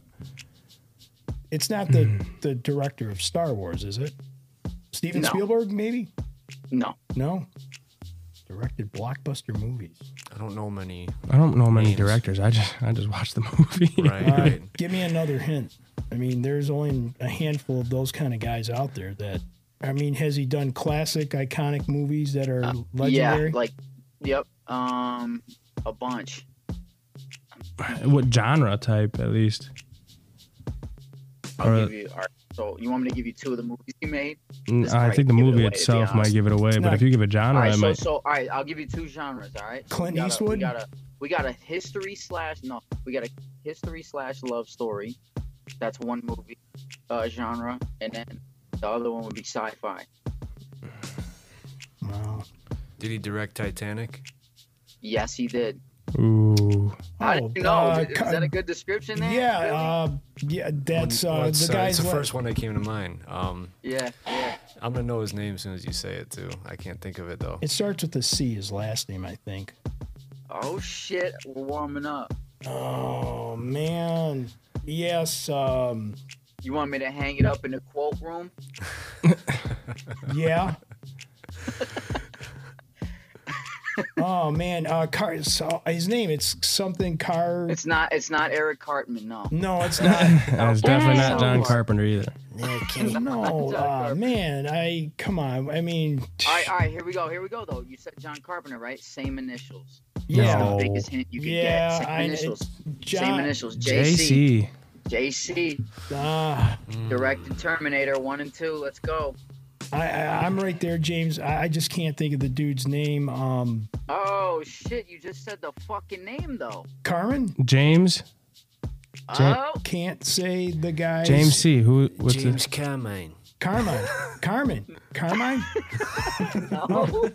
F: It's not the hmm. the director of Star Wars, is it? Steven
E: No.
F: Spielberg, maybe?
E: no.
F: No. Directed blockbuster movies.
D: I don't know many.
G: I don't know many
D: Names.
G: directors. I just I just watched the movie.
D: Right,
F: right,
D: right.
F: give me another hint. I mean, there's only a handful of those kind of guys out there that. I mean, has he done classic, iconic movies that are legendary?
E: Yeah, like, yep. Um, a bunch.
G: what genre type at least?
E: I'll
G: Or-
E: give you. All right, so you want me to give you two of the movies he made?
G: Mm,
E: This
G: I think the
E: give it
G: movie
E: away,
G: itself might give it away, but
F: not-
G: if you give a genre,
E: All right,
G: it
E: so
G: might.
E: so all right, I'll give you two genres. All right, So
F: Clint
E: we got a-
F: Eastwood?
E: we got a we got a history slash no, we got a history slash love story. That's one movie uh, genre, and then the other one would be sci-fi.
F: Wow.
D: Did he direct Titanic?
E: Yes, he did.
G: Ooh.
E: How
F: Oh,
E: did you know?
F: uh,
E: is, is that a good description there?
F: Yeah,
E: Really?
F: uh, yeah, that's uh,
D: What's,
F: the
D: uh,
F: guy's
D: it's the
F: what-
D: first one that came to mind. Um,
E: yeah, yeah.
D: I'm gonna know his name as soon as you say it too. I can't think of it though.
F: It starts with a C, his last name, I think.
E: Oh shit, we're warming up.
F: Oh man. Yes, um,
E: You want me to hang it up in the quote room?
F: yeah. oh man, uh Car so his name it's something Car
E: It's not. It's not Eric Cartman. No.
F: No, it's not.
G: It's definitely not John Carpenter either.
F: no, uh, man, I come on. I mean,
E: All right, all right. Here we go. Here we go. Though you said John Carpenter, right? Same initials.
F: yeah,
E: That's the biggest hint you can
F: Yeah,
E: get. Same
F: I-
E: initials.
F: it's
E: Same initials. JC.
G: JC.
E: JC.
F: ah,
E: Directed Terminator one and two. Let's go.
F: I, I I'm right there, James. I, I just can't think of the dude's name. Um,
E: Oh shit! You just said the fucking name though.
F: Carmen
G: James. Ja-
E: Oh,
F: can't say the guy.
G: James C. Who? What's
D: James
G: the?
D: Carmine.
F: Carmine. Carmen. Carmine.
E: no.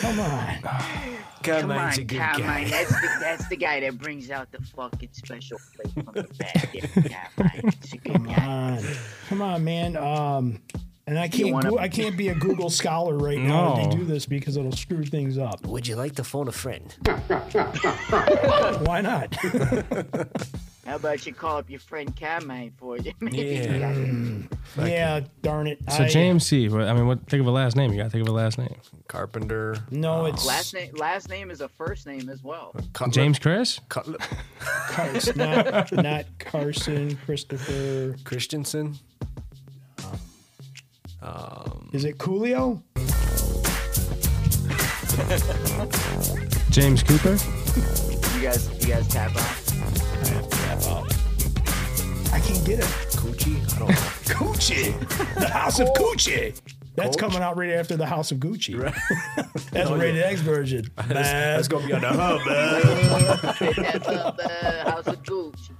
F: Come on.
E: Come
D: Carmine's a
E: on,
D: good
E: Carmine.
D: guy.
E: That's the, that's the guy that brings out the fucking special plate from the bag. Yeah, Carmine. It's a good
F: Come
E: guy.
F: on. Come on, man. Um, and I can't.
E: wanna-
F: Go, I can't be a Google scholar right now. If
G: No.
F: they do this because it'll screw things up.
A: Would you like to phone a friend?
F: Why not?
E: How about you call up your friend Carmine for you?
D: Yeah. Mm.
F: yeah, darn it.
G: So
F: I- uh,
G: James C. What, I mean, what? Think of a last name. You gotta think of a last name.
D: Carpenter.
F: No, uh, it's
E: last name. Last name is a first name as well.
G: James Chris.
D: Cutler.
F: Carson, not, not Carson, Christopher.
D: Christensen. Um,
F: Is it Coolio?
G: James Cooper.
E: You guys, you guys tap out.
F: I have to tap out. I can't get it.
D: Coochie. I don't know.
F: Coochie. The House of Coochie. That's
D: Coach?
F: coming out right after the House of Gucci. That's a rated X version.
D: That's, that's gonna be on the hub, man.
E: That's up the House of Gooch.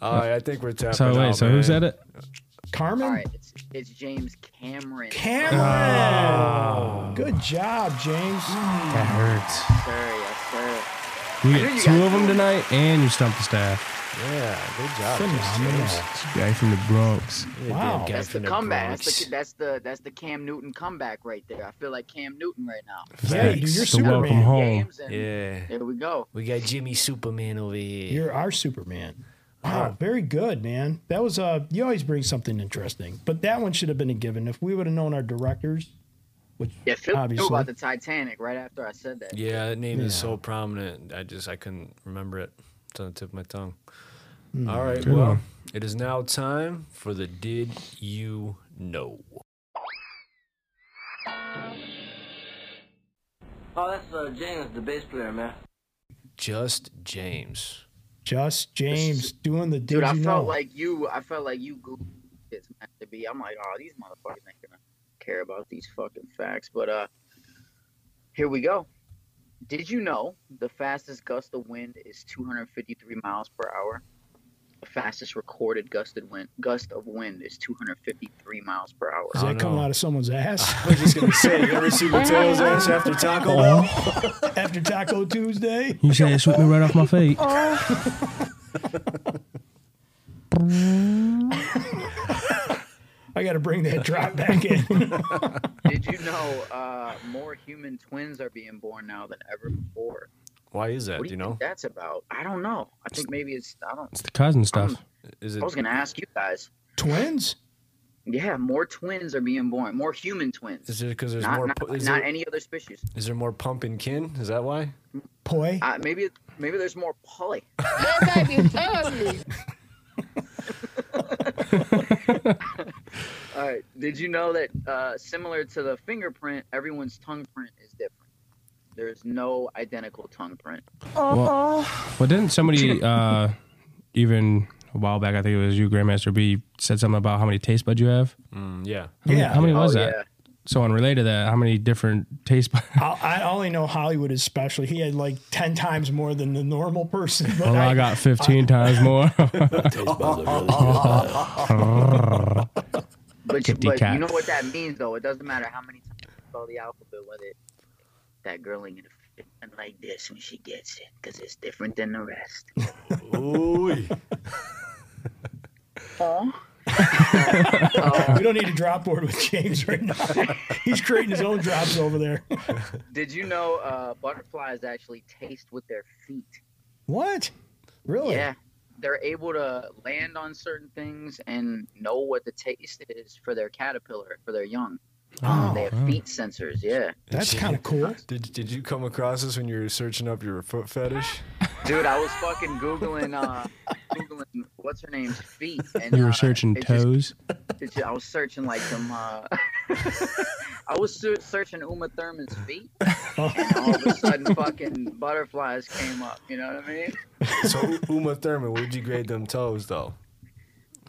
D: All right, I think we're tapping
G: So wait.
D: out,
G: so who
D: man.
G: said it?
F: Carmen?
E: All right, it's it's James Cameron.
F: Cameron.
D: Ah.
F: Good job, James.
G: That hurts.
E: Sir, yes, sir.
G: You
E: I
G: get two
E: guys
G: of them tonight, and you stumped the staff.
D: Yeah, good job.
F: Phenomenal.
G: Guy from the Bronx.
F: Wow.
E: That's the comeback. That's the that's the that's the Cam Newton comeback right there. I feel like Cam Newton right now.
F: Yeah, dude, you're
G: The welcome home.
D: Yeah.
E: there we go.
D: We got Jimmy Superman over here.
F: You're our Superman. Wow, very good, man. That was uh you always bring something interesting. But that one should have been a given. If we would have known our directors, which
E: Yeah, Phil knew
F: obviously
E: about the Titanic right after I said that.
D: Yeah, that name is so prominent. I just I couldn't remember it. It's on the tip of my tongue.
F: Hmm.
D: All right, well,
G: one.
D: it is now time for the Did You Know?
A: Oh, that's uh, James, the bass player, man.
D: Just James.
F: Just James doing the did
E: Dude, I felt
F: know?
E: like you. I felt like you Googled it's meant to be. I'm like, oh, these motherfuckers ain't gonna care about these fucking facts. But uh, here we go. Did you know the fastest gust of wind is 253 miles per hour? The fastest recorded gusted wind gust of wind is 253 miles per hour.
F: Is that coming out of someone's ass
D: I was just gonna say, you ever see Mateo's ass after Taco Bell?
F: after Taco Tuesday?
G: You say it swept me right off my feet.
F: I got to bring that drop back in.
E: Did you know uh, more human twins are being born now than ever before?
D: Why is that?
E: What
D: Do
E: do
D: you
E: you
D: know?
E: think that's about? I don't know. I think maybe it's. I don't.
G: It's the cousin stuff.
D: Is it?
E: I was gonna ask you guys.
F: Twins?
E: Yeah, more twins are being born. More human twins.
D: Is it because there's
E: not,
D: more?
E: not,
D: is,
E: not
D: there,
E: any other species.
D: is there more pumping kin? Is that why?
F: Poi?
E: Uh, maybe maybe there's more poly.
K: That baby's ugly.
E: All right. Did you know that uh, similar to the fingerprint, everyone's tongue print is different. There's no identical tongue print.
G: Well, well, didn't somebody uh, even a while back? I think it was you, Grandmaster B, said something about how many taste buds you have.
D: Mm, yeah.
G: How many,
F: Yeah.
G: how many was
E: oh
G: that?
E: yeah.
G: So unrelated to that, how many different taste buds?
F: I, I only know Hollywood is special. He had like 10 times more than the normal person. But
G: Oh, I got 15 times more.
E: But,
G: Kitty
E: but
G: cat.
E: you know what that means though. It doesn't matter how many times you spell the alphabet, whether that girl ain't gonna fit like this when she gets it, because it's different than the rest.
D: Ooh.
E: Oh.
F: we don't need a drop board with James right now. He's creating his own drops over there.
E: Did you know uh, butterflies actually taste with their feet?
F: What? Really?
E: Yeah. They're able to land on certain things and know what the taste is for their caterpillar, for their young.
F: Oh,
E: they have feet sensors, yeah.
F: That's kind of cool.
D: Did Did you come across this when you were searching up your foot fetish?
E: Dude, I was fucking Googling, uh, Googling what's her name's feet. And,
G: you were
E: uh,
G: searching
E: it just-
G: toes.
E: it ju- I was searching like some, uh, I was ser- searching Uma Thurman's feet. And all of a sudden, fucking butterflies came up. You know what I mean?
D: So Uma Thurman, would you grade them toes though?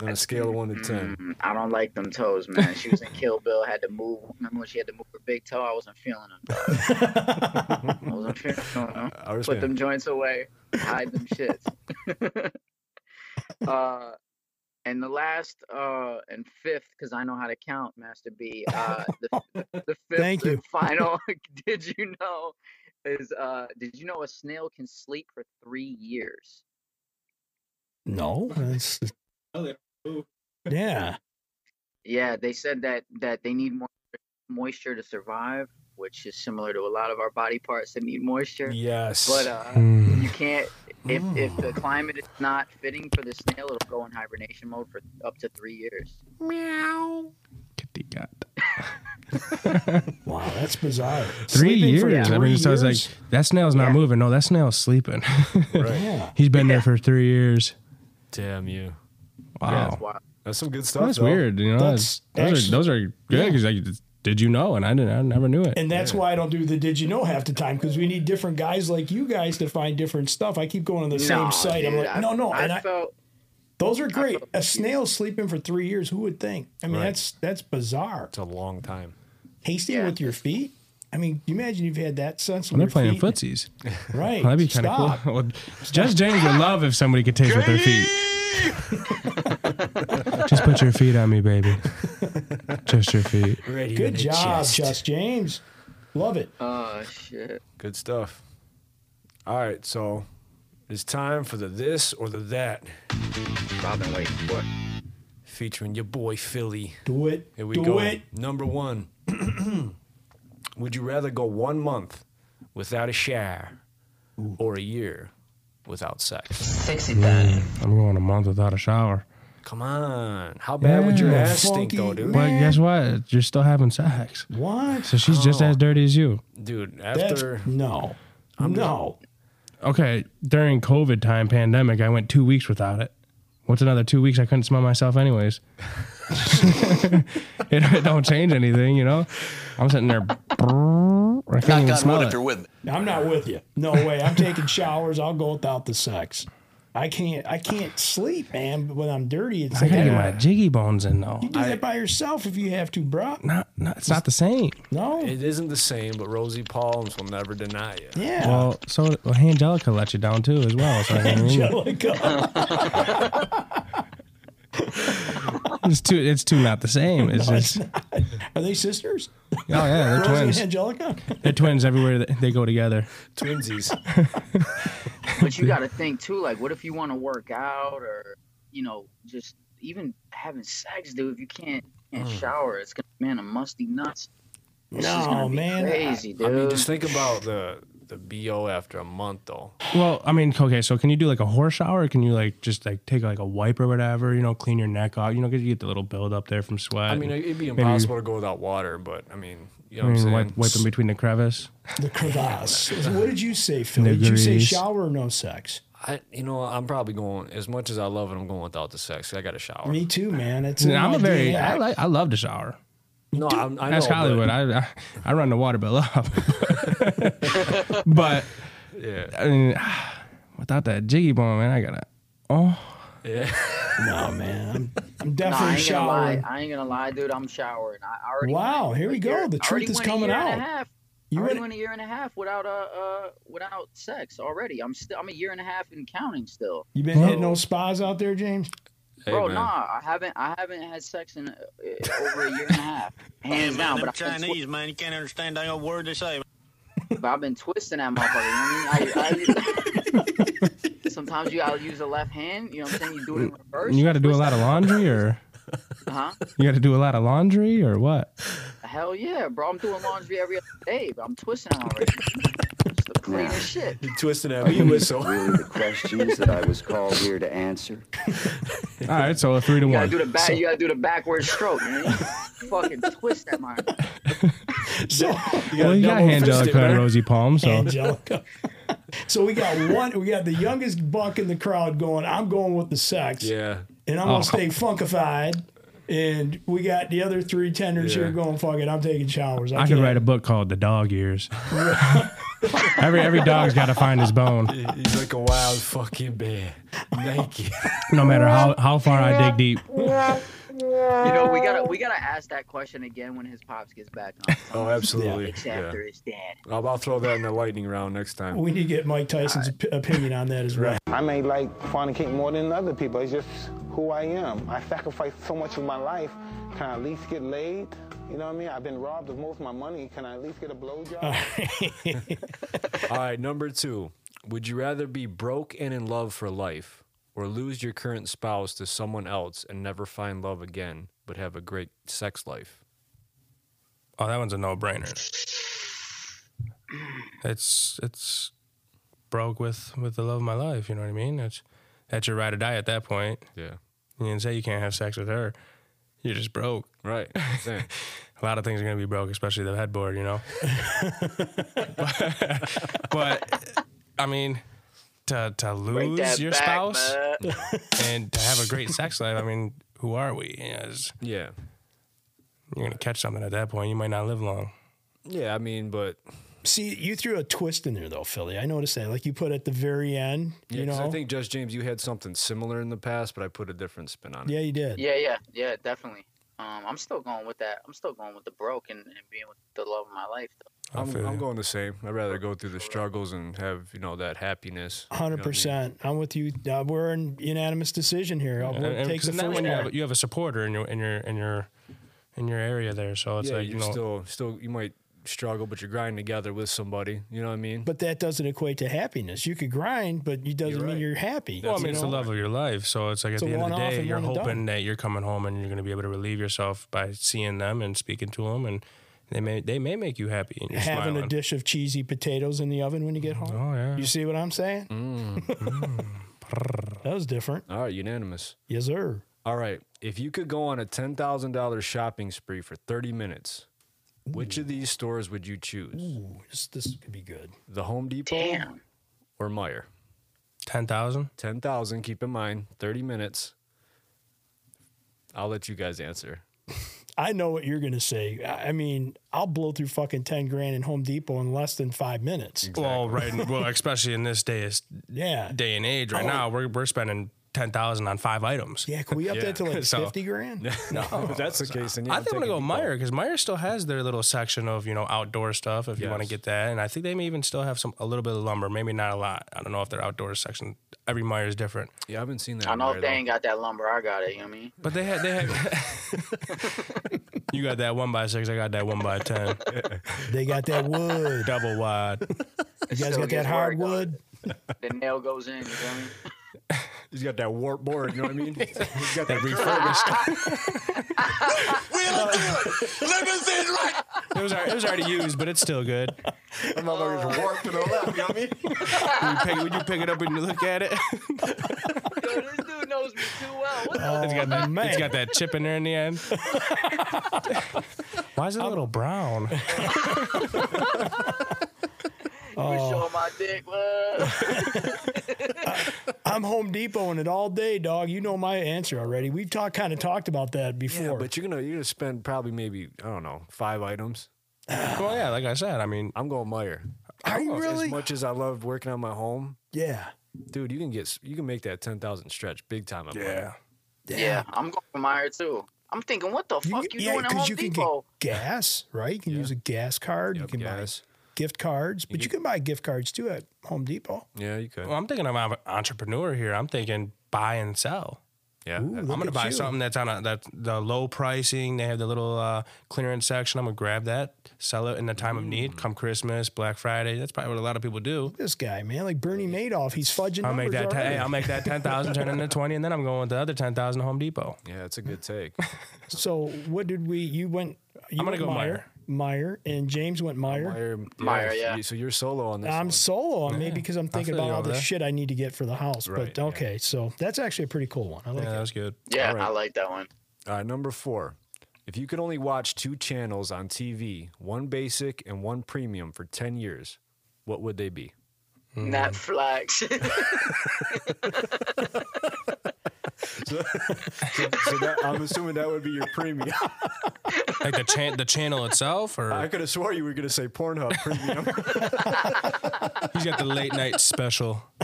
D: On a scale of one to ten.
E: Mm, I don't like them toes, man. She was in Kill Bill, had to move. Remember when she had to move her big toe? I wasn't feeling them. I wasn't feeling them.
D: I was
E: Put them joints away, hide them shits. uh, and the last uh, and fifth, because I know how to count, Master B. Uh, the, the fifth
F: Thank
E: and
F: you.
E: final. did you know? Is uh, did you know a snail can sleep for three years?
F: No. That's, yeah.
E: Yeah, they said that that they need more moisture to survive, which is similar to a lot of our body parts that need moisture.
D: Yes.
E: But uh,
G: Hmm.
E: you can't If if the climate is not fitting for the snail, it'll go in hibernation mode for up to three years. Meow.
G: Kitty cat.
F: Wow, that's bizarre.
G: Three
F: Sleeping for
G: years. I
F: three
G: mean, so it's like that snail's not
E: Yeah.
G: moving. No, that snail's sleeping.
F: Yeah.
G: He's been there for three years.
D: Damn you.
G: Wow.
E: That's why.
D: That's some good stuff.
G: That's
D: though.
G: weird. You know,
F: That's
G: those,
F: actually-
G: are, those are good
F: Yeah.
G: because like, did you know? And I didn't. I never knew it.
F: And that's why I don't do the did you know half the time because we need different guys like you guys to find different stuff. I keep going on the same
E: No,
F: site. I'm like, no, no.
E: I
F: and I,
E: felt
F: those are great.
E: felt
F: A snail sleeping for three years, who would think? I mean,
D: Right.
F: that's that's bizarre.
D: It's a long time.
F: Hasting
E: Yeah.
F: with your feet. I mean, you imagine you've had that sense.
G: When they're playing
F: feet.
G: footsies.
F: Right.
G: That'd be kind of cool. Well, Judge James would love if somebody could taste with their feet. Just put your feet on me, baby. Just your feet.
D: Ready
F: Good job, Just James. Love it.
E: oh shit.
D: Good stuff. All right, so it's time for the this or the that,
E: I've been waiting for it.
D: featuring your boy Philly.
F: Do it.
D: Here we
F: Do
D: go.
F: it.
D: Number one. Would you rather go one month without a shower or a year without sex?
G: Mm, I'm going a month without a shower.
D: Come on. How bad would your
G: Yeah.
D: ass stink though, dude?
G: But
F: Man.
G: guess what? You're still having sex.
F: What?
G: So she's just
D: Oh.
G: as dirty as you.
D: Dude,
F: That's
D: after
F: no. no.
G: Okay, during COVID time, pandemic, I went two weeks without it. What's another two weeks? I couldn't smell myself anyways. it, it don't change anything, you know. I'm sitting there. I can't
I: Knock
G: even smell it.
I: if you're with me.
F: I'm not with you. No way. I'm taking showers. I'll go without the sex. I can't. I can't sleep, man. But when I'm dirty, it's
G: I
F: like
G: gotta get
F: I-
G: my jiggy bones in though.
F: you do that by yourself if you have to, bro.
G: Not, not, it's not the same.
F: No.
D: it isn't the same, but Rosie Palms will never deny you.
F: yeah.
G: Well, so well, Angelica let you down too as well. So I mean,
F: Angelica.
G: it's too, it's too not the same. It's
F: No,
G: just,
F: it's not. Are they sisters?
G: oh yeah, they're
F: Rosie and
G: twins.
F: Angelica.
G: They're twins everywhere that they go together.
D: Twinsies.
E: But you got to think too. Like, what if you want to work out or, you know, just even having sex, dude? If you can't, can't
F: Mm.
E: shower, it's gonna man a musty nuts. It's just
F: No,
E: gonna be
F: man.
E: crazy, dude.
D: I mean, just think about the the bo after a month though.
G: Well, I mean, okay, so can you do like a horse shower? Or can you like just like take like a wipe or whatever? You know, clean your neck off. You know, 'cause you get the little build up there from sweat.
D: I mean, it'd be
G: Maybe-
D: impossible to go without water, but I mean, you know
G: I
D: what I'm
G: mean,
D: saying?
G: wipe, wipe in between the crevice.
F: The crevasse. what did you say, Phil? Did you say shower or no sex?
D: I, you know, I'm probably going as much as I love it. I'm going without the sex. I got to shower.
F: Me too, man. It's
G: Yeah, I'm a very, I like, I love to shower.
D: No, I'm, I know.
G: That's Hollywood.
D: but-
G: I, I I run the water bill up. but
D: yeah,
G: I mean, without that jiggy bone, man, I gotta. Oh,
D: yeah.
F: No, man. I'm, I'm
E: I
F: definitely
E: ain't gonna lie.
F: showering.
E: I ain't gonna lie, dude. I'm showering. I already.
F: Wow,
E: went
F: here we go.
E: year-
F: The truth is coming
E: year and a
F: out.
E: half.
F: You
E: I already
F: went-
E: went a year and a half without uh, uh without sex already. I'm still I'm a year and a half in counting still.
F: You been hitting those spas out there, James?
D: Hey,
E: Bro,
D: man.
E: nah, I haven't I haven't had sex in uh, over a year and a half. Hands down, but I've, been
L: Chinese, man, you can't understand a word they say.
E: but I've been twisting that motherfucker. You know what I mean? I, I, sometimes you gotta use the left hand. You know what I'm saying? You do it in reverse.
G: you got to do a lot of laundry, or
E: Huh?
G: you got to do a lot of laundry, or what?
E: Hell yeah, bro. I'm doing laundry every other day, but I'm twisting them already. It's the shit.
D: You twisting at me whistle.
M: really the questions that I was called here to answer?
G: All right, so a three to
E: You gotta
G: one.
E: do the back. you gotta do the backward stroke. You, know? you fucking twist that man.
F: So,
G: well, you got
D: double
G: Angelica
D: fisted,
G: and
D: man.
G: Rosie Palm, so
F: Angelica. so we got one. We got the youngest buck in the crowd going. I'm going with the sex,
D: Yeah.
F: and I'm
G: Oh.
F: gonna stay funkified. And we got the other three tenders
D: Yeah.
F: here going. Fuck it, I'm taking showers. I,
G: I could
F: can't-
G: write a book called The Dog Years. every every dog's got to find his bone,
D: He's like a wild fucking bear. Naked.
G: no matter how how far I dig deep.
E: You know, we gotta we gotta ask that question again when his pops gets back on.
D: Oh, absolutely.
E: It's
D: Yeah.
E: after his dad.
D: I'll, I'll throw that in the lightning round next time.
F: We need to get Mike Tyson's op- opinion on that as well.
N: I may like fornicate more than other people. It's just who I am. I sacrificed so much of my life. Can I at least get laid? You know what I mean? I've been robbed of most of my money. Can I at least get a blowjob?
D: All right, number two. Would you rather be broke and in love for life or lose your current spouse to someone else and never find love again, but have a great sex life?
G: Oh, that one's a no brainer. It's it's broke with with the love of my life. You know what I mean? That's that's your ride or die at that point.
D: Yeah.
G: You can say you can't have sex with her. You're just broke.
D: Right. Same.
G: A lot of things are gonna be broke, especially the headboard. You know. but, but, I mean, to to lose your
E: back,
G: spouse
E: man.
G: and to have a great sex life. I mean, who are we? You know,
D: Yeah.
G: you're gonna catch something at that point. You might not live long.
D: Yeah, I mean, but
F: See, you threw a twist in there though, Philly. I noticed that. Like you put at the very end.
D: yeah,
F: you
D: 'cause
F: know.
D: I think Just James, you had something similar in the past, but I put a different spin on it.
F: yeah, you did.
E: Yeah, yeah, yeah, definitely. Um, I'm still going with that. I'm still going with the broke and, and being with the love of my life. Though.
D: I'm, I'm going the same. I'd rather go through the struggles and have you know that happiness. you know what I
F: Hundred
D: mean?
F: percent. I'm with you. Uh, we're in unanimous decision here. I'll
G: And- and
F: take the first
G: when you
F: one.
G: have, you have a supporter in your in your in your in your area there, so it's
D: yeah,
G: like
D: you
G: know.
D: still still you might struggle, but you're grinding together with somebody. You know what I mean?
F: But that doesn't equate to happiness. You could grind, but it doesn't
D: You're
F: mean you're happy.
G: Well, I mean, it's the love of your life. So it's like at the end of the day, you're hoping
F: done.
G: that you're coming home and you're going to be able to relieve yourself by seeing them and speaking to them, and they may they may make you happy and you're
F: Having
G: smiling.
F: a dish of cheesy potatoes in the oven when you get home.
G: Oh yeah.
F: You see what I'm saying?
D: Mm.
F: that was different.
D: All right, unanimous.
F: Yes, sir.
D: All right, if you could go on a ten thousand dollars shopping spree for thirty minutes, which of these stores would you choose?
F: Ooh, this, this could be good.
D: The Home Depot
E: Damn.
D: or Meijer?
G: Ten thousand.
D: Ten thousand. Keep in mind, thirty minutes. I'll let you guys answer.
F: I know what you're gonna say. I mean, I'll blow through fucking ten grand in Home Depot in less than five minutes.
G: Well, right. Well, especially in this day
F: Yeah.
G: day and age, right
F: Oh.
G: now, we're we're spending ten thousand on five items.
F: Yeah, can we up
D: Yeah.
F: that to like
G: So-
F: fifty grand?
D: No, if that's the case, then yeah,
G: I think I'm gonna go
D: Depot.
G: Meijer because Meijer still has their little section of you know outdoor stuff if you want to get that, and I think they may even still have some a little bit of lumber, maybe not a lot. I don't know if their outdoor section. Every Meijer is different,
D: Yeah, I haven't seen that.
E: I
D: at
E: know
D: Meijer,
E: if they
D: though.
E: ain't got that lumber, I got it. You know what I mean?
G: but they had they had. you got that one by six, I got that one by ten,
F: They got that wood.
G: double wide.
F: You guys got that hardwood?
E: The nail goes in. You feel me?
D: He's got that warp board. You know what I mean? He's got that
G: refurbished.
B: We'll do it. Limousine right.
G: It was it was already used, but it's still good.
D: That motherfucker's oh. warped to the left. You know what I mean?
G: When you pick, when you pick it up and you look at it,
E: Yo, this dude knows me too well. What the
G: it's got that
F: man.
G: it's got that chip in there in the end. Why is it a um, little brown?
E: You show my dick, man.
F: I'm Home Depot in it all day, dog. You know my answer already. We've talked kind of talked about that before.
D: Yeah, but you're gonna you're gonna spend probably maybe I don't know five items.
G: Well, yeah, like I said, I mean,
D: I'm going Meijer.
F: Are you really?
D: As much as I love working on my home,
F: yeah.
D: dude, you can get you can make that ten thousand stretch big time. At Meijer.
G: yeah.
E: Yeah, I'm going for Meijer too. I'm thinking, what the
F: You,
E: fuck
F: can-
E: you
F: yeah,
E: doing at
F: 'cause
E: Home
F: you can
E: Depot?
F: get gas, right? You can use a gas card.
D: Yep,
F: you can
D: gas.
F: buy gift cards, but you can buy gift cards too at Home Depot.
D: Yeah, you could.
G: Well, I'm thinking I'm an entrepreneur here. I'm thinking buy and sell.
D: yeah,
F: Ooh,
G: I'm gonna buy
F: you.
G: something that's on a that's the low pricing. They have the little uh, clearance section. I'm gonna grab that, sell it in the time of
F: Mm.
G: need. Come Christmas, Black Friday. That's probably what a lot of people do.
F: This guy, man, like Bernie Madoff, he's fudging
G: I'll make that. Ten,
F: already.
G: hey, I'll make that ten thousand turn into twenty, and then I'm going with the other ten thousand Home Depot.
D: yeah, it's a good take.
F: So what did we? You went. You
G: I'm gonna
F: went
G: go
F: Meijer, Meijer, and James went Meijer.
D: Meijer,
E: Meijer, yeah.
D: So you're solo on this.
F: I'm
D: one.
F: solo on me because I'm thinking about all the shit I need to get for the house.
D: Right,
F: but
D: yeah.
F: okay, so that's actually a pretty cool one. I like
G: Yeah, that
F: it.
G: was good.
E: Yeah,
D: All right.
E: I like that one.
D: All right, number four. If you could only watch two channels on TV, one basic and one premium for 10 years, what would they be?
E: Netflix.
D: So, so that, I'm assuming that would be your premium.
G: Like the chan- the channel itself, or
D: I could have swore you were going to say Pornhub premium.
G: he's got the late night special.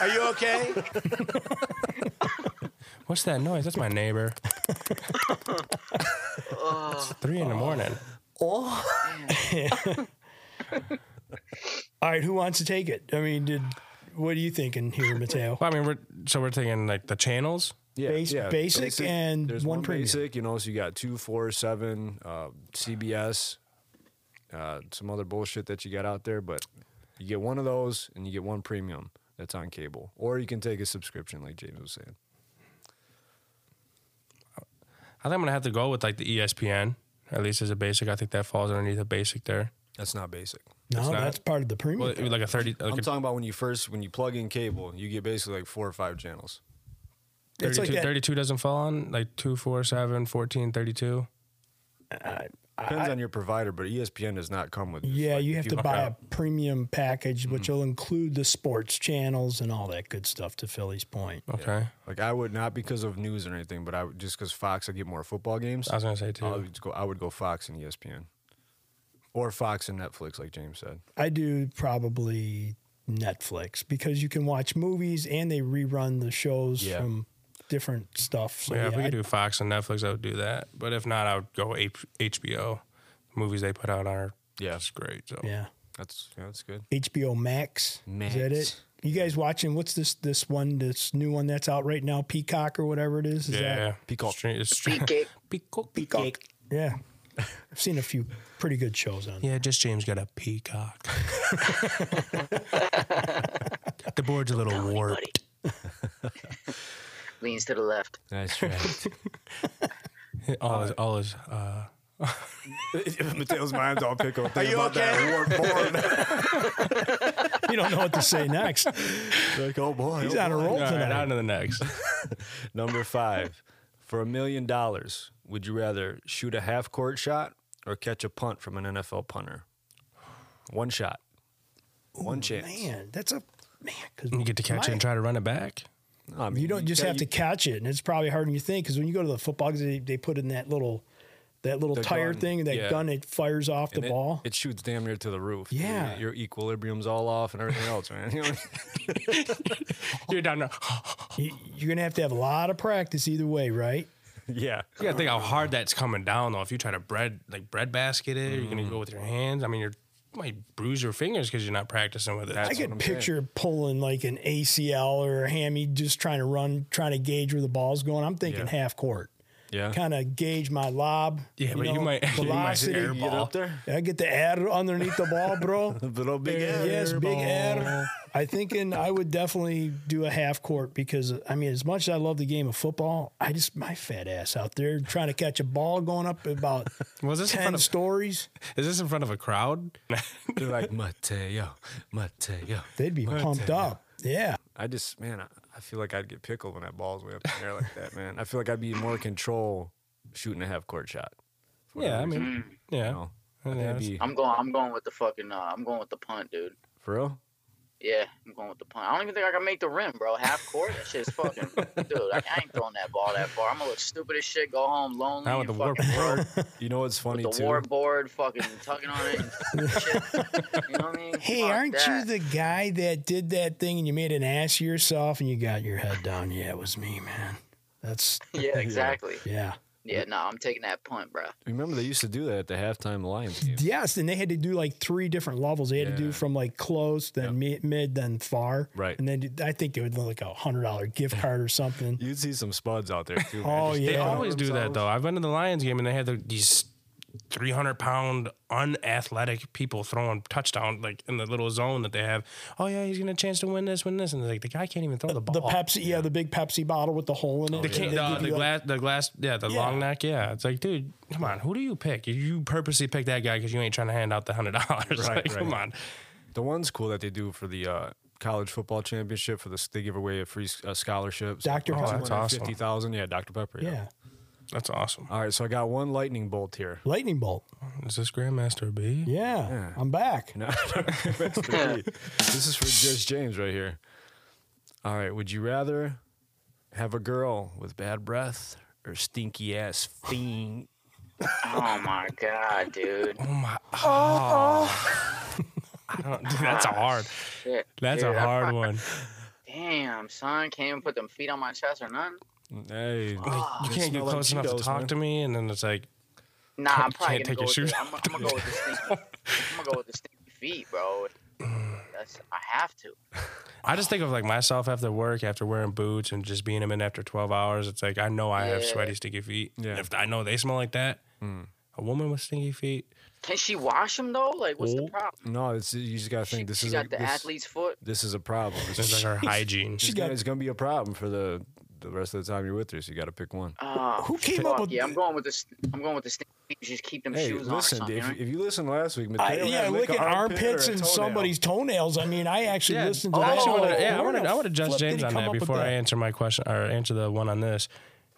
B: Are you okay?
G: What's that noise? That's my neighbor. it's three in the morning. Oh.
F: All right, who wants to take it? I mean, did what are you thinking here, Mateo?
G: Well, I mean, we're so we're thinking like the channels.
D: Yeah,
F: Base- basic and
D: there's
F: one
D: one,
F: premium.
D: basic. You know, so you got two, four, seven, uh, CBS, uh, some other bullshit that you got out there. But you get one of those, and you get one premium that's on cable, or you can take a subscription, like James was saying.
G: I think I'm gonna have to go with like the ESPN, at least as a basic. I think that falls underneath a basic there.
D: That's not basic.
F: No,
G: It's not?
F: that's part of the premium.
G: Well, like a thirty. Like
D: I'm
G: a
D: talking about when you first when you plug in cable, you get basically like four or five channels.
F: It's
G: 32,
F: like that-
G: 32 doesn't fall on like 2, 4, 7, 14, 32.
D: Depends on your provider, but ESPN does not come with.
F: yeah,
D: like,
F: you
D: if
F: have to
D: look
F: buy a premium package,
G: Mm-hmm.
F: which will include the sports channels and all that good stuff. To Philly's point.
G: Okay.
D: Like I would not because of news or anything, but I would just because Fox I get more football games.
G: I was gonna say too.
D: I would go. I would go Fox and ESPN, or Fox and Netflix, like James said.
F: I do probably Netflix because you can watch movies and they rerun the shows
G: Yeah.
F: from different stuff. So
G: yeah,
F: yeah,
G: if we
F: I-
G: could do Fox and Netflix, I would do that. But if not, I would go H- HBO. movies they put out are
D: yeah,
G: it's great. So
F: yeah.
D: That's yeah, that's good.
F: HBO Max. Max. Is that it? You guys watching? What's this? This one? This new one that's out right now? Peacock or whatever it is? is
G: yeah,
F: That,
G: Peacock. It's stre-
E: Peacock.
G: Peacock.
F: Peacock. Yeah. I've seen a few pretty good shows on.
G: Yeah, just James got a peacock. the board's a little warped.
E: Leans to the left.
D: That's right.
G: All his, all his, uh,
D: Mateo's mind's all pickle.
E: Are you
D: about that warped board.
F: You don't know what to say next.
D: like, oh boy,
F: He's
D: oh
F: on a
D: boy.
F: roll
G: all right,
F: tonight.
G: on to the next.
D: Number five, for a million dollars, would you rather shoot a half court shot or catch a punt from an NFL punter? One shot, one chance.
F: Man, that's a man. Cause
G: You get to catch it and try to run it back.
D: I mean,
F: you don't just
D: yeah,
F: have to catch it, and it's probably harder than you think. Because when you go to the football, 'cause they, they put in that little that little
D: The
F: tire
D: gun,
F: thing, that
D: yeah.
F: gun, it fires off the
D: it-
F: ball.
D: It, shoots damn near to the roof.
F: Yeah.
D: your, your equilibrium's all off and everything else, man. You know,
G: You're down there.
F: You, you're gonna have to have a lot of practice either way, right?
D: Yeah.
G: You gotta think how hard that's coming down though. If you try to bread like bread basket it, you're gonna mm. go with your hands. I mean, you're you might bruise your fingers because you're not practicing with it.
F: I could picture pulling like an ACL or a hammy, just trying to run, trying to gauge where the ball's going. I'm thinking
G: Yeah.
F: half court.
D: Yeah.
F: Kind of gauge my lob.
G: Yeah, but you might- you might
F: velocity.
G: air
D: Get up there.
F: I get the air underneath the ball, bro.
D: Little big air
F: yes, big
D: ball.
F: air. I thinking I would definitely do a half court because I mean, as much as I love the game of football, I just my fat ass out there trying to catch a ball going up about
G: Was this in
F: ten
G: front of-
F: stories.
G: Is this in front of a crowd?
D: They're like Mateo, Mateo.
F: They'd be pumped up. Yeah.
D: I just, man, I, I feel like I'd get pickled when that ball's way up in the air like that, man. I feel like I'd be more control shooting a half court shot.
G: Yeah, I mean,
D: reason.
G: yeah.
D: You know, I think
G: Yeah,
D: it'd be-
E: I'm going. I'm going with the fucking. Uh, I'm going with the punt, dude.
D: for real?
E: Yeah, I'm going with the punt. I don't even think I can make the rim, bro. Half court, that shit's fucking. dude, I, I ain't throwing that ball that far. I'm gonna look stupid as shit. Go home lonely.
G: Not with
E: and
G: the warp board.
D: You know what's funny
E: with the
D: too?
E: war board, fucking tugging on it. And shit. You know what I mean?
F: Hey,
E: Fuck
F: aren't you the guy that did that thing and you made an ass of yourself and you got your head down? Yeah, it was me, man. That's
E: Yeah, exactly.
F: yeah.
E: Yeah, no, I'm taking that punt, bro.
D: Remember they used to do that at the halftime Lions game.
F: Yes, and they had to do like three different levels. They had to do from like close, then mid, mid, then far.
D: Right.
F: And then I think they would look like a hundred dollar gift card or something.
D: You'd see some spuds out there too.
F: Oh,
D: Just
F: yeah.
G: They always do that though. I've been to the Lions game and they had the, these 300 pound unathletic people throwing touchdown like in the little zone that they have. Oh yeah, he's gonna chance to win this, win this, and like the guy can't even throw the ball.
F: The Pepsi, yeah, the big Pepsi bottle with the hole in it.
G: The,
F: They
G: king, the, the glass, the glass, yeah, the
F: Yeah.
G: long neck, yeah. It's like, dude, come on, who do you pick? You purposely pick that guy because you ain't trying to hand out the hundred dollars.
D: Right,
G: like, Come on,
D: The one's cool that they do for the uh, college football championship for this. They give away a free uh, scholarship.
F: Dr.
G: Oh, that's awesome.
D: Fifty thousand. Yeah, Dr Pepper. Yeah.
F: yeah,
G: that's awesome.
D: All right, so I got one lightning bolt here.
F: lightning bolt.
G: Is this Grandmaster B?
F: Yeah,
D: Yeah.
F: I'm back.
D: No, this is for Judge James right here. All right, would you rather have a girl with bad breath or stinky ass fiend?
E: Oh my god, dude.
G: Oh my. Oh. oh. oh. I don't, dude, that's a hard.
E: Shit.
G: That's
E: dude,
G: a
E: I
G: hard
E: fuck-
G: one.
E: Damn, son, can't even put them feet on my chest or nothing.
D: Hey,
G: You can't get close enough to talk to me, and then it's like,
E: Nah, I'm
G: Can't-
E: probably
G: can't
E: gonna
G: take
E: go
G: your shoes
E: the, I'm, I'm gonna go with the stinky. I'm gonna go with the stinky feet, bro. That's I have to.
G: I just think of like myself after work, after wearing boots and just being them in after 12 hours. It's like, I know I have sweaty, stinky feet.
D: Yeah.
G: And if I know they smell like that, hmm. a woman with stinky feet,
E: Can she wash them though? Like, what's
G: Oh.
E: the problem?
D: no, it's you just gotta think this
E: she
D: is
E: got
D: a,
E: the
D: this,
E: athlete's foot.
D: This is a problem. This is
G: like her hygiene.
D: it's, gonna, it's gonna be a problem for the the rest of the time you're with her. So you got to pick one.
E: Oh,
F: Who um, came
E: fuck
F: up with
E: Yeah, I'm going with this. I'm going with the stinky just keep them
D: Hey,
E: shoes on or
D: listen, if,
E: you know?
D: if you listen last week,
F: I,
D: Mateo
F: yeah,
D: had lick
F: licking armpits and
D: toenail.
F: somebody's toenails. I mean, I actually
G: Yeah,
F: listened to
G: I
F: that
G: actually
F: show.
G: wanna- yeah, I
F: Where
G: want to. I want to judge James on that before I answer my question or answer the one on this.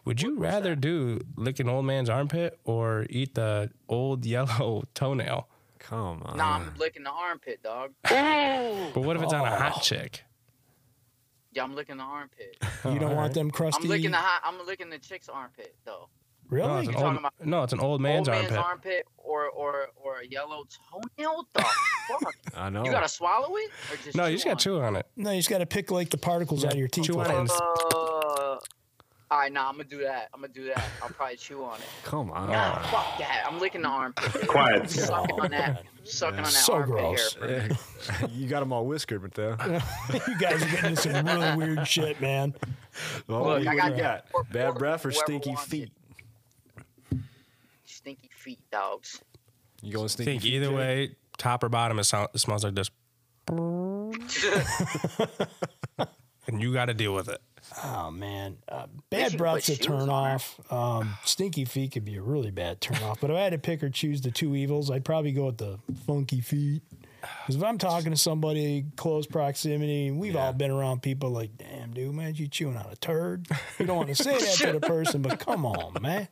G: Would you rather do lick an old man's armpit or eat the old yellow toenail?
D: Come on.
E: Nah, I'm licking the armpit, dog.
G: But what if it's on a hot oh. chick?
E: Yeah, I'm licking the armpit.
F: You don't want them crusty.
E: I'm licking the hot. I'm licking the chick's armpit though.
G: No,
F: Really?
G: it's an
E: You
G: old,
E: talking about
G: no, it's an old man's
E: Old man's
G: armpit.
E: armpit or or or a yellow toenail. The fuck?
D: I know.
E: You gotta swallow it or just
G: No, you
E: chew
G: just got
E: on
G: to chew on it.
F: No, you just got to pick like the particles out of your teeth.
G: chew on
F: with
G: it
E: Uh, all right, nah, I'm gonna do that. I'm gonna do that. I'll probably chew on it.
D: Come on.
E: Nah, fuck that. I'm licking the armpit. dude.
O: Quiet.
E: I'm sucking on that. Sucking on that
F: So
E: armpit
F: gross.
E: hair.
D: Yeah. you got them all whiskered, though.
F: you guys are getting into some really weird shit, man.
D: Well,
E: Look,
D: what
E: I got
D: you got? Bad breath or stinky
E: wants
D: feet?
E: Stinky feet, dogs.
D: You going
G: I
D: stinky
G: think
D: feet?
G: either
D: Jay?
G: way, top or bottom, it, sound, it smells like this. and you got to deal with it.
F: Oh man, uh, bad
E: should
F: breath's a
E: shoes
F: turn off. Um, stinky feet could be a really bad turn off. But if I had to pick or choose the two evils, I'd probably go with the funky feet. Because if I'm talking to somebody close proximity, we've all been around people like, damn, dude, man, you chewing on a turd. You don't want to say that to the person, but come on, man.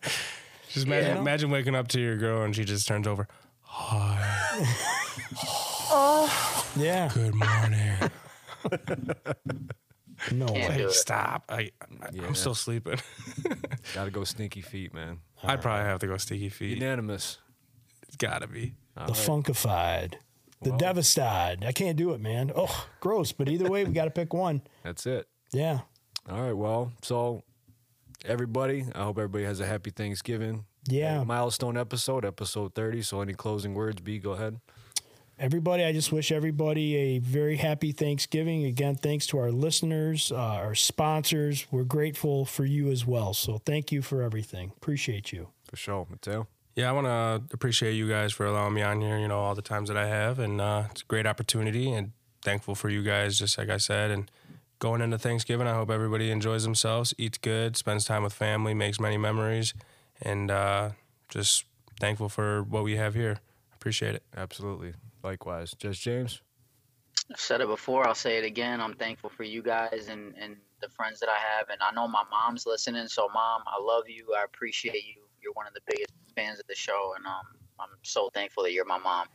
G: Just imagine,
F: Yeah.
G: imagine waking up to your girl and she just turns over. Hi.
F: Yeah,
G: Good morning.
F: No
E: Can't
F: way.
E: do
G: Hey,
E: it.
G: stop. I, I,
D: Yeah.
G: I'm still sleeping.
D: Gotta go stinky feet, man.
G: I'd probably have to go sticky feet.
D: Unanimous.
G: It's got to be.
D: All
F: The
D: right.
F: funkified, the
D: Well.
F: devastated. I can't do it, man. Oh, gross. But either way, we got to pick one.
D: That's it.
F: Yeah.
D: All right. Well, so everybody, I hope everybody has a happy Thanksgiving.
F: Yeah.
D: Milestone episode, episode 30. So any closing words, B, go ahead.
F: Everybody, I just wish everybody a very happy Thanksgiving. Again, thanks to our listeners, uh, our sponsors. We're grateful for you as well. So thank you for everything. Appreciate you.
D: For sure. Mateo.
G: Yeah, I want to appreciate you guys for allowing me on here, you know, all the times that I have. And uh, it's a great opportunity and thankful for you guys, just like I said. And going into Thanksgiving, I hope everybody enjoys themselves, eats good, spends time with family, makes many memories. And uh, just thankful for what we have here. Appreciate it.
D: Absolutely. Likewise. Just James.
E: I've said it before. I'll say it again. I'm thankful for you guys and, and the friends that I have. And I know my mom's listening. So, mom, I love you. I appreciate you. You're one of the biggest fans of the show. And um, I'm so thankful that you're my mom.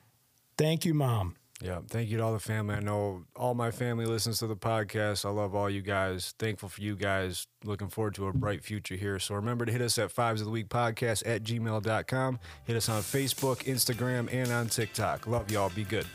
F: Thank you, Mom.
D: Yeah. Thank you to all the family. I know all my family listens to the podcast. I love all you guys. Thankful for you guys. Looking forward to a bright future here. So remember to hit us at fives of the week podcast at gmail.com. Hit us on Facebook, Instagram, and on TikTok. Love y'all. Be good.